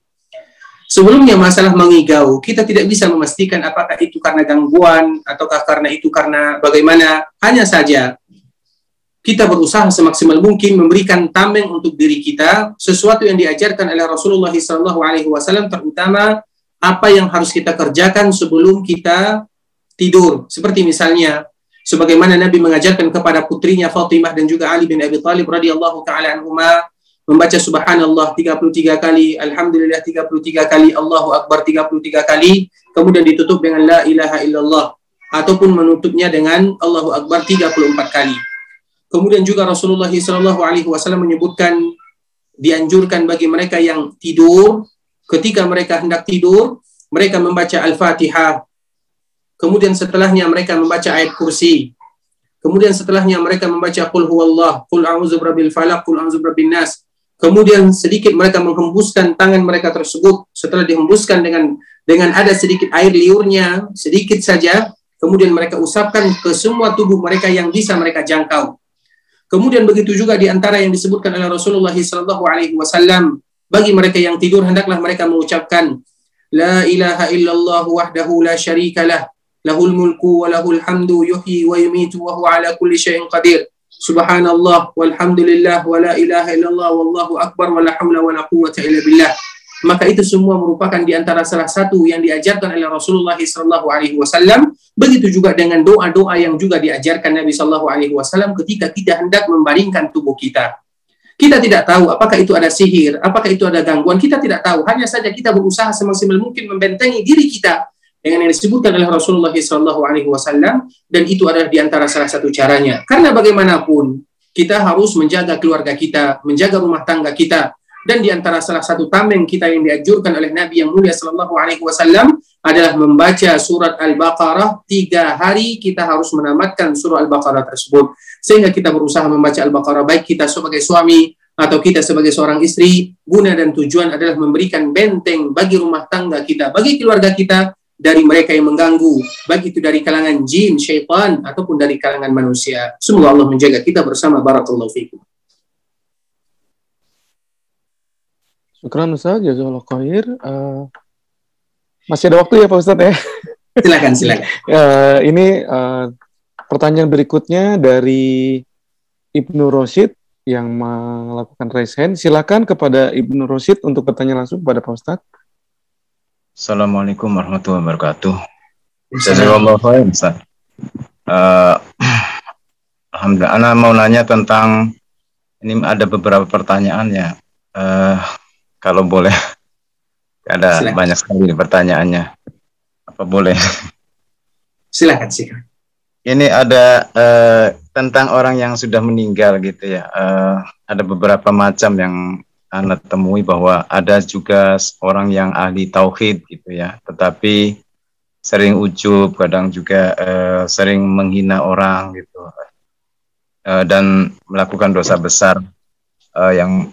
Speaker 3: Sebelumnya masalah mengigau, kita tidak bisa memastikan apakah itu karena gangguan ataukah karena itu karena bagaimana. Hanya saja kita berusaha semaksimal mungkin memberikan tameng untuk diri kita sesuatu yang diajarkan oleh Rasulullah SAW terutama apa yang harus kita kerjakan sebelum kita tidur. Seperti misalnya sebagaimana Nabi mengajarkan kepada putrinya Fatimah dan juga Ali bin Abi Thalib radhiyallahu taala anhuma membaca subhanallah 33 kali, alhamdulillah 33 kali, Allahu akbar 33 kali, kemudian ditutup dengan la ilaha illallah ataupun menutupnya dengan Allahu akbar 34 kali. Kemudian juga Rasulullah SAW menyebutkan dianjurkan bagi mereka yang tidur ketika mereka hendak tidur, mereka membaca Al-Fatihah. Kemudian setelahnya mereka membaca ayat kursi. Kemudian setelahnya mereka membaca Qul huwallah, Qul a'udzu birabbil falaq, Qul a'udzu birabbin nas. Kemudian sedikit mereka menghembuskan tangan mereka tersebut setelah dihembuskan dengan dengan ada sedikit air liurnya, sedikit saja, kemudian mereka usapkan ke semua tubuh mereka yang bisa mereka jangkau. Kemudian begitu juga di antara yang disebutkan oleh Rasulullah wasallam, bagi mereka yang tidur hendaklah mereka mengucapkan la ilaha illallah wahdahu la syarikalah Lahul mulku wa lahul hamdu yuhyi wa yumitu wa huwa ala kulli syai'in qadir. Subhanallah walhamdulillah wa la ilaha illallah wallahu akbar wa la hawla wa la quwwata illa billah. Maka itu semua merupakan di antara salah satu yang diajarkan oleh Rasulullah sallallahu alaihi wasallam. Begitu juga dengan doa-doa yang juga diajarkan Nabi sallallahu alaihi wasallam ketika kita hendak membaringkan tubuh kita. Kita tidak tahu apakah itu ada sihir, apakah itu ada gangguan, kita tidak tahu. Hanya saja kita berusaha semaksimal mungkin membentengi diri kita dengan yang disebutkan oleh Rasulullah Wasallam dan itu adalah di antara salah satu caranya. Karena bagaimanapun kita harus menjaga keluarga kita, menjaga rumah tangga kita, dan di antara salah satu tameng kita yang dianjurkan oleh Nabi yang mulia Shallallahu Alaihi Wasallam adalah membaca surat Al-Baqarah. Tiga hari kita harus menamatkan surah Al-Baqarah tersebut. Sehingga kita berusaha membaca Al-Baqarah baik kita sebagai suami atau kita sebagai seorang istri. Guna dan tujuan adalah memberikan benteng bagi rumah tangga kita bagi keluarga kita dari mereka yang mengganggu, baik itu dari kalangan jin, syaitan, ataupun dari kalangan manusia. Semoga Allah menjaga kita bersama. Barakallahu fikum.
Speaker 2: Syukran Ustaz, jazakallah khair. Uh, masih ada waktu ya Pak Ustaz ya?
Speaker 3: Silakan, silakan.
Speaker 2: uh, ini uh, pertanyaan berikutnya dari Ibnu Roshid yang melakukan raise hand. Silakan kepada Ibnu Roshid untuk bertanya langsung kepada Pak Ustaz.
Speaker 10: Assalamualaikum warahmatullahi wabarakatuh. Jazakallah khair, Ustaz. Uh, Alhamdulillah. Ana mau nanya tentang ini ada beberapa pertanyaan ya. Uh, kalau boleh, ada silakan. banyak sekali pertanyaannya. Apa boleh?
Speaker 3: Silakan, silakan.
Speaker 10: Ini ada uh, tentang orang yang sudah meninggal gitu ya. Uh, ada beberapa macam yang anda temui bahwa ada juga orang yang ahli tauhid gitu ya, tetapi sering ujub, kadang juga uh, sering menghina orang gitu, uh, dan melakukan dosa besar uh, yang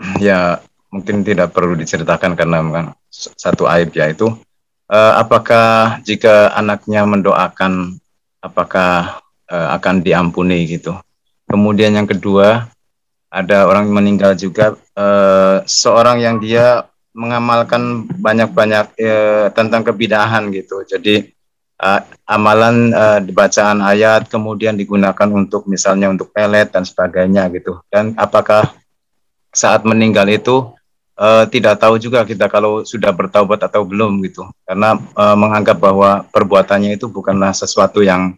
Speaker 10: ya mungkin tidak perlu diceritakan karena kan satu aib ya itu. Uh, apakah jika anaknya mendoakan, apakah akan diampuni gitu? Kemudian yang kedua, ada orang meninggal juga uh, seorang yang dia mengamalkan banyak-banyak uh, tentang kebidahan gitu. Jadi uh, amalan uh, bacaan ayat kemudian digunakan untuk misalnya untuk pelet dan sebagainya gitu. Dan apakah saat meninggal itu uh, tidak tahu juga kita kalau sudah bertaubat atau belum gitu. Karena uh, menganggap bahwa perbuatannya itu bukanlah sesuatu yang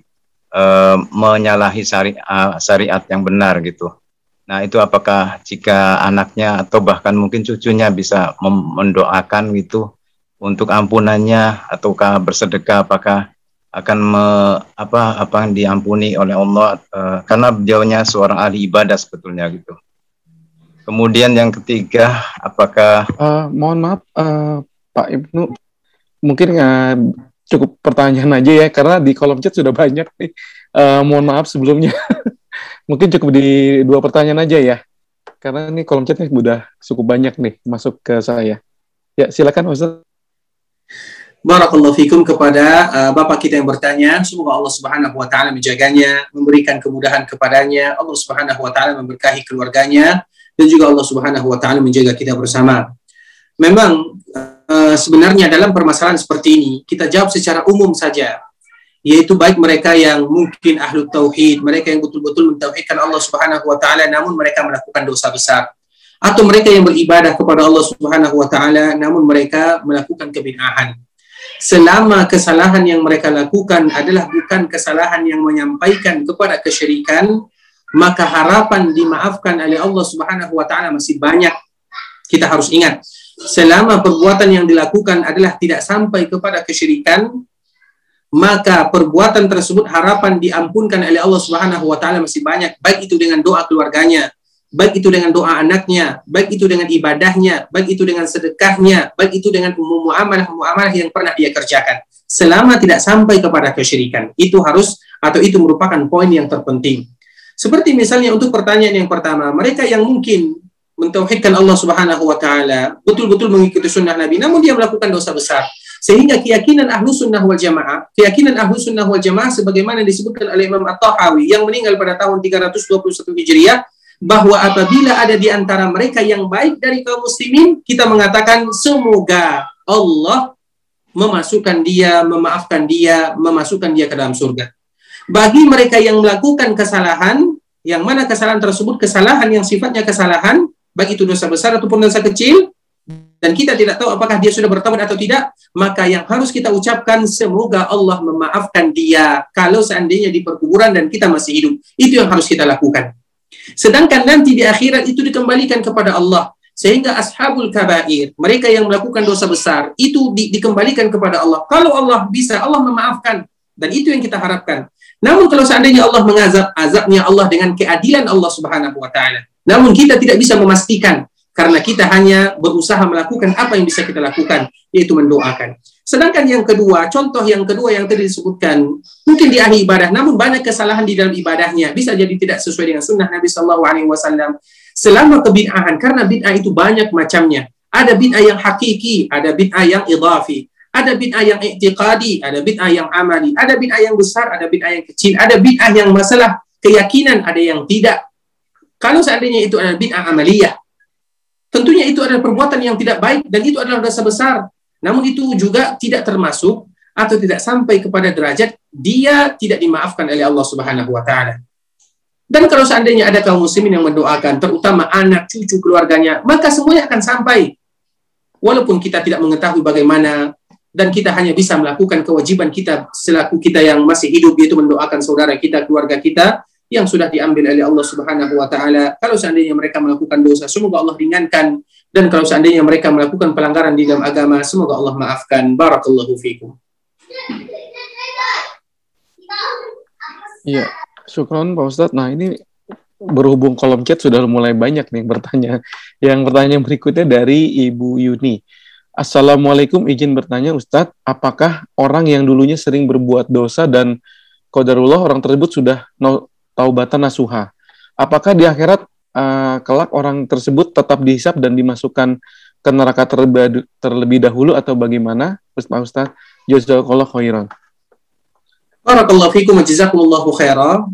Speaker 10: uh, menyalahi syariat, syariat yang benar gitu. Nah, itu apakah jika anaknya atau bahkan mungkin cucunya bisa mendoakan gitu untuk ampunannya ataukah bersedekah apakah akan me, apa apa yang diampuni oleh Allah uh, karena beliaunya seorang ahli ibadah sebetulnya gitu. Kemudian yang ketiga, apakah
Speaker 2: uh, mohon maaf uh, Pak Ibnu mungkin uh, cukup pertanyaan aja ya karena di kolom chat sudah banyak nih. Uh, mohon maaf sebelumnya. Mungkin cukup di dua pertanyaan aja ya. Karena ini kolom chatnya sudah cukup banyak nih masuk ke saya. Ya, silakan Ustaz.
Speaker 3: Barakallahu fikum kepada uh, Bapak kita yang bertanya. Semoga Allah Subhanahu wa taala menjaganya, memberikan kemudahan kepadanya. Allah Subhanahu wa taala memberkahi keluarganya dan juga Allah Subhanahu wa taala menjaga kita bersama. Memang uh, sebenarnya dalam permasalahan seperti ini kita jawab secara umum saja yaitu baik mereka yang mungkin ahlu tauhid, mereka yang betul-betul mentauhidkan Allah Subhanahu wa taala namun mereka melakukan dosa besar atau mereka yang beribadah kepada Allah Subhanahu wa taala namun mereka melakukan kebid'ahan. Selama kesalahan yang mereka lakukan adalah bukan kesalahan yang menyampaikan kepada kesyirikan, maka harapan dimaafkan oleh Allah Subhanahu wa taala masih banyak. Kita harus ingat, selama perbuatan yang dilakukan adalah tidak sampai kepada kesyirikan, maka perbuatan tersebut harapan diampunkan oleh Allah Subhanahu wa taala masih banyak. Baik itu dengan doa keluarganya baik itu dengan doa anaknya baik itu dengan ibadahnya baik itu dengan sedekahnya baik itu dengan muamalah muamalah yang pernah dia kerjakan. Selama tidak sampai kepada kesyirikan. Itu harus atau itu merupakan poin yang terpenting. Seperti misalnya untuk pertanyaan yang pertama mereka yang mungkin mentauhidkan Allah Subhanahu wa taala betul-betul mengikuti sunnah Nabi namun dia melakukan dosa besar sehingga keyakinan ahlu sunnah wal jamaah, keyakinan ahlu sunnah wal jamaah sebagaimana disebutkan oleh Imam At-Tahawi yang meninggal pada tahun 321 Hijriah, bahwa apabila ada di antara mereka yang baik dari kaum muslimin, kita mengatakan semoga Allah memasukkan dia, memaafkan dia, memasukkan dia ke dalam surga. Bagi mereka yang melakukan kesalahan, yang mana kesalahan tersebut kesalahan yang sifatnya kesalahan, baik itu dosa besar ataupun dosa kecil, dan kita tidak tahu apakah dia sudah bertobat atau tidak, maka yang harus kita ucapkan semoga Allah memaafkan dia kalau seandainya di perkuburan dan kita masih hidup. Itu yang harus kita lakukan. Sedangkan nanti di akhirat itu dikembalikan kepada Allah. Sehingga ashabul kabair, mereka yang melakukan dosa besar, itu di, dikembalikan kepada Allah. Kalau Allah bisa, Allah memaafkan. Dan itu yang kita harapkan. Namun kalau seandainya Allah mengazab, azabnya Allah dengan keadilan Allah subhanahu wa ta'ala. Namun kita tidak bisa memastikan karena kita hanya berusaha melakukan apa yang bisa kita lakukan, yaitu mendoakan. Sedangkan yang kedua, contoh yang kedua yang tadi disebutkan, mungkin di ahli ibadah, namun banyak kesalahan di dalam ibadahnya, bisa jadi tidak sesuai dengan sunnah Nabi Shallallahu Alaihi Wasallam. Selama kebid'ahan, karena bid'ah itu banyak macamnya. Ada bid'ah yang hakiki, ada bid'ah yang idafi, ada bid'ah yang i'tiqadi, ada bid'ah yang amali, ada bid'ah yang besar, ada bid'ah yang kecil, ada bid'ah yang masalah keyakinan, ada yang tidak. Kalau seandainya itu adalah bid'ah amaliyah, tentunya itu adalah perbuatan yang tidak baik dan itu adalah dosa besar. Namun itu juga tidak termasuk atau tidak sampai kepada derajat dia tidak dimaafkan oleh Allah Subhanahu wa taala. Dan kalau seandainya ada kaum muslimin yang mendoakan, terutama anak, cucu, keluarganya, maka semuanya akan sampai. Walaupun kita tidak mengetahui bagaimana dan kita hanya bisa melakukan kewajiban kita selaku kita yang masih hidup yaitu mendoakan saudara kita, keluarga kita yang sudah diambil oleh Allah Subhanahu wa taala. Kalau seandainya mereka melakukan dosa, semoga Allah ringankan dan kalau seandainya mereka melakukan pelanggaran di dalam agama, semoga Allah maafkan. Barakallahu fiikum.
Speaker 2: Iya, syukron Pak Ustadz. Nah ini berhubung kolom chat sudah mulai banyak nih bertanya. Yang pertanyaan berikutnya dari Ibu Yuni. Assalamualaikum, izin bertanya Ustadz, apakah orang yang dulunya sering berbuat dosa dan kodarullah orang tersebut sudah no, taubatan nasuha. Apakah di akhirat uh, kelak orang tersebut tetap dihisap dan dimasukkan ke neraka terlebih, dahulu atau bagaimana? Ustaz Ustaz, jazakallah khairan.
Speaker 3: Barakallahu fikum jazakumullahu khairan.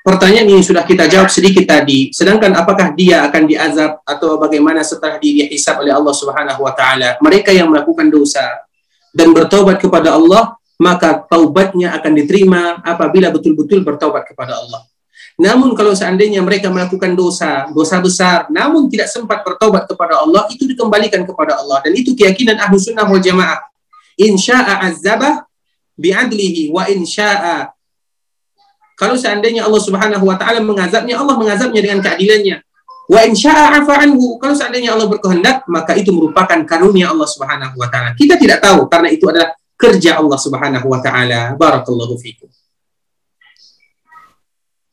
Speaker 3: Pertanyaan ini sudah kita jawab sedikit tadi. Sedangkan apakah dia akan diazab atau bagaimana setelah dihisap oleh Allah Subhanahu wa taala? Mereka yang melakukan dosa dan bertobat kepada Allah, maka taubatnya akan diterima apabila betul-betul bertobat kepada Allah. Namun kalau seandainya mereka melakukan dosa, dosa besar, namun tidak sempat bertobat kepada Allah, itu dikembalikan kepada Allah. Dan itu keyakinan ahlu sunnah wal jamaah. Insya'a azabah bi'adlihi wa insya'a kalau seandainya Allah Subhanahu wa taala mengazabnya, Allah mengazabnya dengan keadilannya. Wa insya'a anhu. Kalau seandainya Allah berkehendak, maka itu merupakan karunia Allah Subhanahu wa taala. Kita tidak tahu karena itu adalah kerja Allah Subhanahu wa taala. Barakallahu fikum.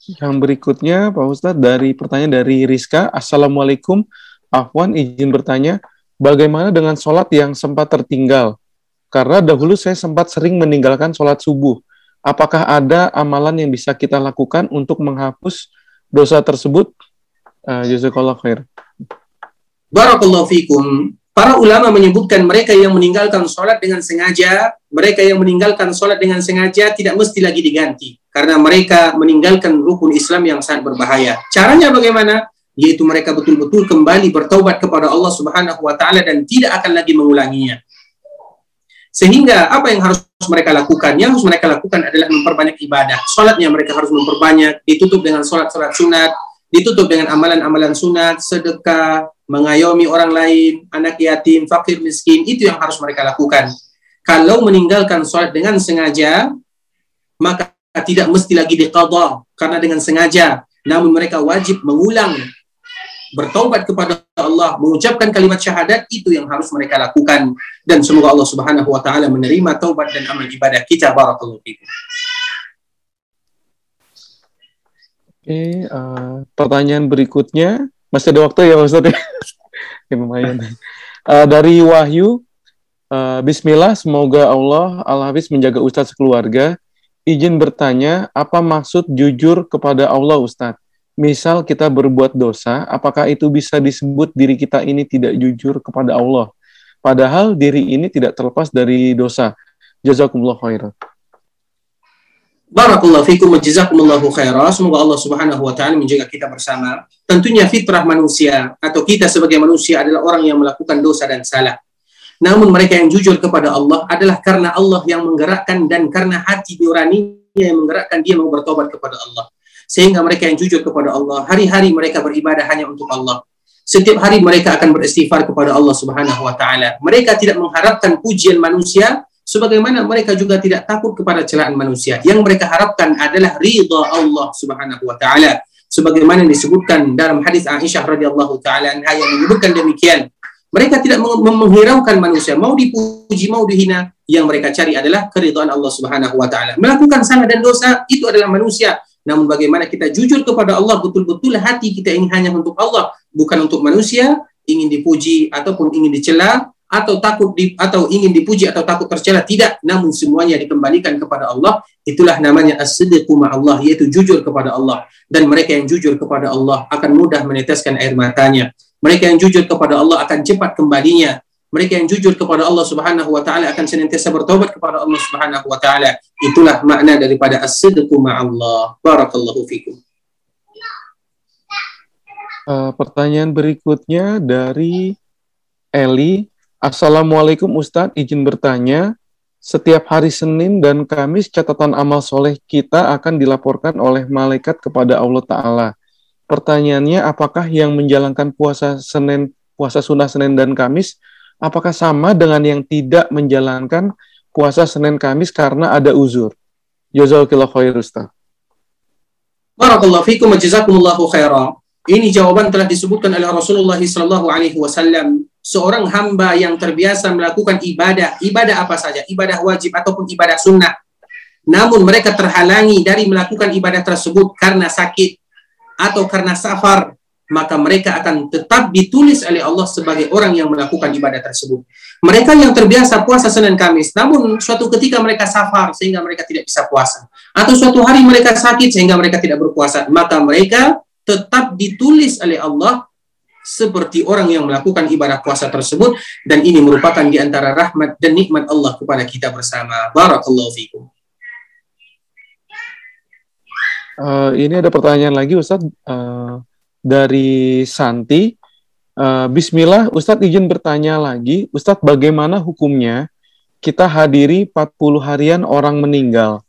Speaker 2: Yang berikutnya, Pak Ustadz, dari pertanyaan dari Rizka. Assalamualaikum. Afwan izin bertanya, bagaimana dengan sholat yang sempat tertinggal? Karena dahulu saya sempat sering meninggalkan sholat subuh. Apakah ada amalan yang bisa kita lakukan untuk menghapus dosa tersebut? Uh, khair.
Speaker 3: Barakallahu fikum. Para ulama menyebutkan mereka yang meninggalkan sholat dengan sengaja, mereka yang meninggalkan sholat dengan sengaja tidak mesti lagi diganti karena mereka meninggalkan rukun Islam yang sangat berbahaya. Caranya bagaimana? Yaitu mereka betul-betul kembali bertaubat kepada Allah Subhanahu wa taala dan tidak akan lagi mengulanginya. Sehingga apa yang harus mereka lakukan? Yang harus mereka lakukan adalah memperbanyak ibadah. Salatnya mereka harus memperbanyak, ditutup dengan salat-salat sunat, ditutup dengan amalan-amalan sunat, sedekah, mengayomi orang lain, anak yatim, fakir miskin, itu yang harus mereka lakukan. Kalau meninggalkan salat dengan sengaja, maka tidak mesti lagi diqadha karena dengan sengaja. Namun mereka wajib mengulang bertaubat kepada Allah mengucapkan kalimat syahadat itu yang harus mereka lakukan. Dan semoga Allah Subhanahu wa taala menerima taubat dan amal ibadah kita. Barakallahu fikum
Speaker 2: Oke, uh, pertanyaan berikutnya. Masih ada waktu ya Ustaz ya? ya lumayan. Uh, dari Wahyu, uh, Bismillah, semoga Allah Al-Hafiz menjaga Ustadz sekeluarga izin bertanya, apa maksud jujur kepada Allah Ustadz? Misal kita berbuat dosa, apakah itu bisa disebut diri kita ini tidak jujur kepada Allah? Padahal diri ini tidak terlepas dari dosa. Jazakumullah khairan.
Speaker 3: Barakallahu fikum wa jazakumullahu khairan. Semoga Allah Subhanahu wa taala menjaga kita bersama. Tentunya fitrah manusia atau kita sebagai manusia adalah orang yang melakukan dosa dan salah. Namun mereka yang jujur kepada Allah adalah karena Allah yang menggerakkan dan karena hati nurani yang menggerakkan dia mau bertobat kepada Allah. Sehingga mereka yang jujur kepada Allah, hari-hari mereka beribadah hanya untuk Allah. Setiap hari mereka akan beristighfar kepada Allah Subhanahu wa taala. Mereka tidak mengharapkan pujian manusia sebagaimana mereka juga tidak takut kepada celaan manusia. Yang mereka harapkan adalah ridha Allah Subhanahu wa taala. Sebagaimana disebutkan dalam hadis Aisyah radhiyallahu taala yang menyebutkan demikian. Mereka tidak menghiraukan manusia, mau dipuji, mau dihina, yang mereka cari adalah keridhaan Allah Subhanahu wa taala. Melakukan salah dan dosa itu adalah manusia, namun bagaimana kita jujur kepada Allah betul-betul hati kita ini hanya untuk Allah, bukan untuk manusia, ingin dipuji ataupun ingin dicela atau takut di, atau ingin dipuji atau takut tercela tidak, namun semuanya dikembalikan kepada Allah. Itulah namanya as-sidqu Allah, yaitu jujur kepada Allah. Dan mereka yang jujur kepada Allah akan mudah meneteskan air matanya. Mereka yang jujur kepada Allah akan cepat kembalinya. Mereka yang jujur kepada Allah Subhanahu wa taala akan senantiasa bertobat kepada Allah Subhanahu wa taala. Itulah makna daripada as-sidqu ma'allah. Barakallahu fikum.
Speaker 2: Uh, pertanyaan berikutnya dari Eli. Assalamualaikum Ustadz, izin bertanya. Setiap hari Senin dan Kamis catatan amal soleh kita akan dilaporkan oleh malaikat kepada Allah Ta'ala. Pertanyaannya, apakah yang menjalankan puasa Senin, puasa sunnah Senin dan Kamis, apakah sama dengan yang tidak menjalankan puasa Senin Kamis karena ada uzur? Jazakallahu khair Ustaz.
Speaker 3: Barakallahu fikum jazakumullahu khairan. Ini jawaban telah disebutkan oleh Rasulullah sallallahu alaihi wasallam. Seorang hamba yang terbiasa melakukan ibadah, ibadah apa saja, ibadah wajib ataupun ibadah sunnah. Namun mereka terhalangi dari melakukan ibadah tersebut karena sakit, atau karena safar, maka mereka akan tetap ditulis oleh Allah sebagai orang yang melakukan ibadah tersebut. Mereka yang terbiasa puasa Senin Kamis, namun suatu ketika mereka safar sehingga mereka tidak bisa puasa, atau suatu hari mereka sakit sehingga mereka tidak berpuasa, maka mereka tetap ditulis oleh Allah seperti orang yang melakukan ibadah puasa tersebut dan ini merupakan di antara rahmat dan nikmat Allah kepada kita bersama. Barakallahu fikum.
Speaker 2: Uh, ini ada pertanyaan lagi Ustadz uh, dari Santi. Uh, Bismillah, Ustadz izin bertanya lagi, Ustadz bagaimana hukumnya kita hadiri 40 harian orang meninggal,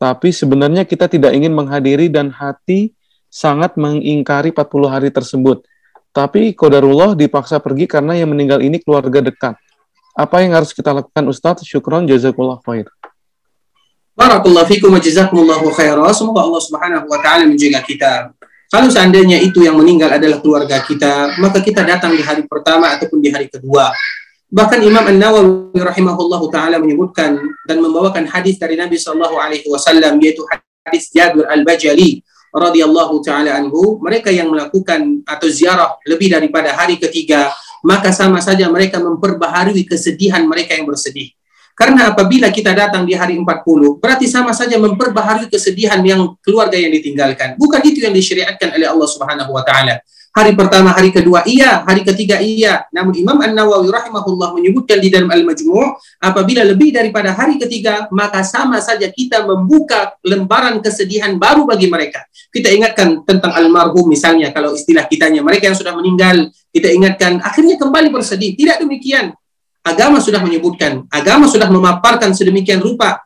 Speaker 2: tapi sebenarnya kita tidak ingin menghadiri dan hati sangat mengingkari 40 hari tersebut. Tapi kodarullah dipaksa pergi karena yang meninggal ini keluarga dekat. Apa yang harus kita lakukan Ustadz? Syukron jazakullah khair.
Speaker 3: Barakallahu fikum wa jazakumullahu khairan. Semoga Allah Subhanahu wa taala menjaga kita. Kalau seandainya itu yang meninggal adalah keluarga kita, maka kita datang di hari pertama ataupun di hari kedua. Bahkan Imam An-Nawawi rahimahullahu taala menyebutkan dan membawakan hadis dari Nabi sallallahu alaihi wasallam yaitu hadis Jabir Al-Bajali radhiyallahu taala anhu, mereka yang melakukan atau ziarah lebih daripada hari ketiga, maka sama saja mereka memperbaharui kesedihan mereka yang bersedih. Karena apabila kita datang di hari 40, berarti sama saja memperbaharui kesedihan yang keluarga yang ditinggalkan. Bukan itu yang disyariatkan oleh Allah Subhanahu wa taala. Hari pertama, hari kedua iya, hari ketiga iya. Namun Imam An-Nawawi rahimahullah menyebutkan di dalam Al-Majmu' apabila lebih daripada hari ketiga, maka sama saja kita membuka lembaran kesedihan baru bagi mereka. Kita ingatkan tentang almarhum misalnya kalau istilah kitanya mereka yang sudah meninggal, kita ingatkan akhirnya kembali bersedih. Tidak demikian Agama sudah menyebutkan, agama sudah memaparkan sedemikian rupa.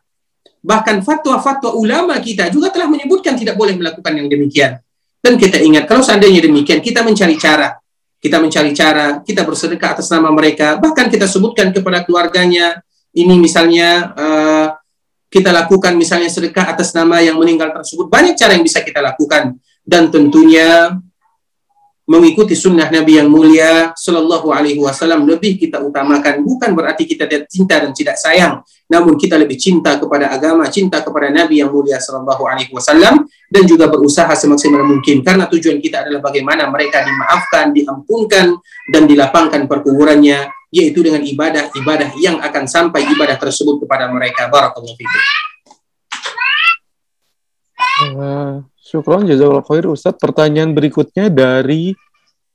Speaker 3: Bahkan fatwa-fatwa ulama kita juga telah menyebutkan tidak boleh melakukan yang demikian. Dan kita ingat, kalau seandainya demikian, kita mencari cara. Kita mencari cara, kita bersedekah atas nama mereka. Bahkan kita sebutkan kepada keluarganya, ini misalnya uh, kita lakukan misalnya sedekah atas nama yang meninggal tersebut. Banyak cara yang bisa kita lakukan. Dan tentunya mengikuti sunnah Nabi yang mulia Sallallahu Alaihi Wasallam. Lebih kita utamakan bukan berarti kita tidak cinta dan tidak sayang namun kita lebih cinta kepada agama cinta kepada Nabi yang mulia Sallallahu Alaihi Wasallam dan juga berusaha semaksimal mungkin. Karena tujuan kita adalah bagaimana mereka dimaafkan diampunkan dan dilapangkan perkuburannya yaitu dengan ibadah-ibadah yang akan sampai ibadah tersebut kepada mereka. Barakallahu fikum
Speaker 2: Syukron jazakallahu khair Ustaz. Pertanyaan berikutnya dari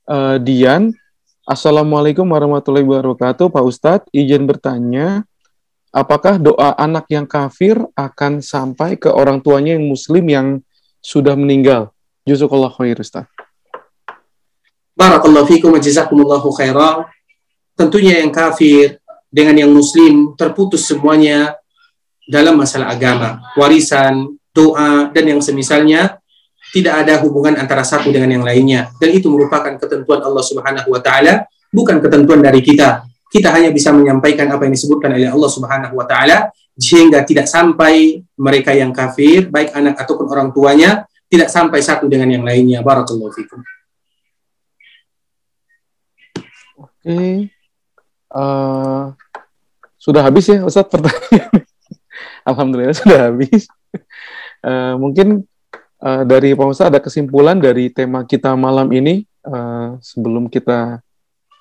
Speaker 2: uh, Dian. Assalamualaikum warahmatullahi wabarakatuh Pak Ustadz. Izin bertanya, apakah doa anak yang kafir akan sampai ke orang tuanya yang muslim yang sudah meninggal? Jazakallahu khair Ustaz.
Speaker 3: Barakallahu fikum jazakumullahu khairan. Tentunya yang kafir dengan yang muslim terputus semuanya dalam masalah agama, warisan, doa dan yang semisalnya tidak ada hubungan antara satu dengan yang lainnya dan itu merupakan ketentuan Allah Subhanahu wa taala bukan ketentuan dari kita kita hanya bisa menyampaikan apa yang disebutkan oleh Allah Subhanahu wa taala sehingga tidak sampai mereka yang kafir baik anak ataupun orang tuanya tidak sampai satu dengan yang lainnya barakallahu fikum
Speaker 2: Oke. Uh, sudah habis ya Ustadz pertanyaan. Alhamdulillah sudah habis. Uh, mungkin uh, dari Pak Ustadz ada kesimpulan dari tema kita malam ini uh, sebelum kita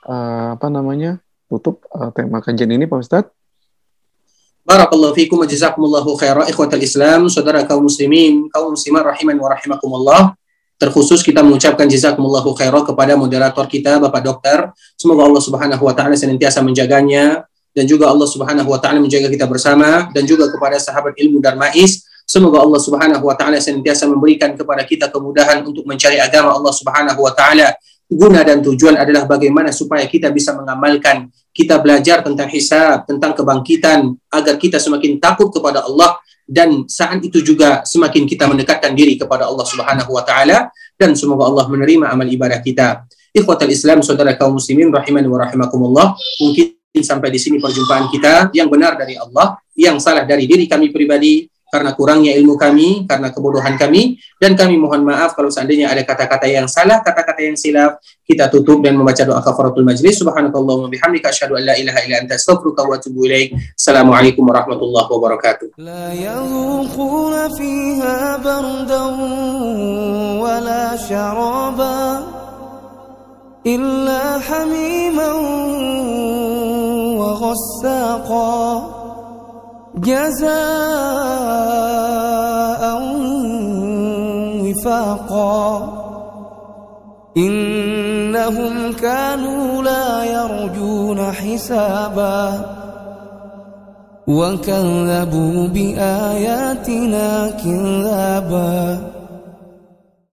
Speaker 2: uh, apa namanya tutup uh, tema kajian ini Pak Ustadz.
Speaker 3: Barakallahu fikum jazakumullahu khairan ikhwatal Islam, saudara kaum muslimin, kaum muslimat rahiman wa rahimakumullah. Terkhusus kita mengucapkan jazakumullahu khairan kepada moderator kita Bapak Dokter. Semoga Allah Subhanahu wa taala senantiasa menjaganya dan juga Allah Subhanahu wa taala menjaga kita bersama dan juga kepada sahabat ilmu Darmais. Semoga Allah Subhanahu wa taala senantiasa memberikan kepada kita kemudahan untuk mencari agama Allah Subhanahu wa taala. Guna dan tujuan adalah bagaimana supaya kita bisa mengamalkan, kita belajar tentang hisab, tentang kebangkitan agar kita semakin takut kepada Allah dan saat itu juga semakin kita mendekatkan diri kepada Allah Subhanahu wa taala dan semoga Allah menerima amal ibadah kita. Ikhwatal Islam, saudara kaum muslimin rahimani wa rahimakumullah. Mungkin sampai di sini perjumpaan kita yang benar dari Allah, yang salah dari diri kami pribadi karena kurangnya ilmu kami, karena kebodohan kami, dan kami mohon maaf kalau seandainya ada kata-kata yang salah, kata-kata yang silap, kita tutup dan membaca doa kafaratul majlis. Subhanakallahumma bihamdika asyhadu an la ilaha illa anta astaghfiruka wa atubu ilaik. Assalamualaikum warahmatullahi wabarakatuh. La yazuquna fiha bardan wala syaraba illa hamiman wa ghassaqa جزاء وفاقا. إنهم كانوا لا يرجون حسابا. وكذبوا بآياتنا كذابا.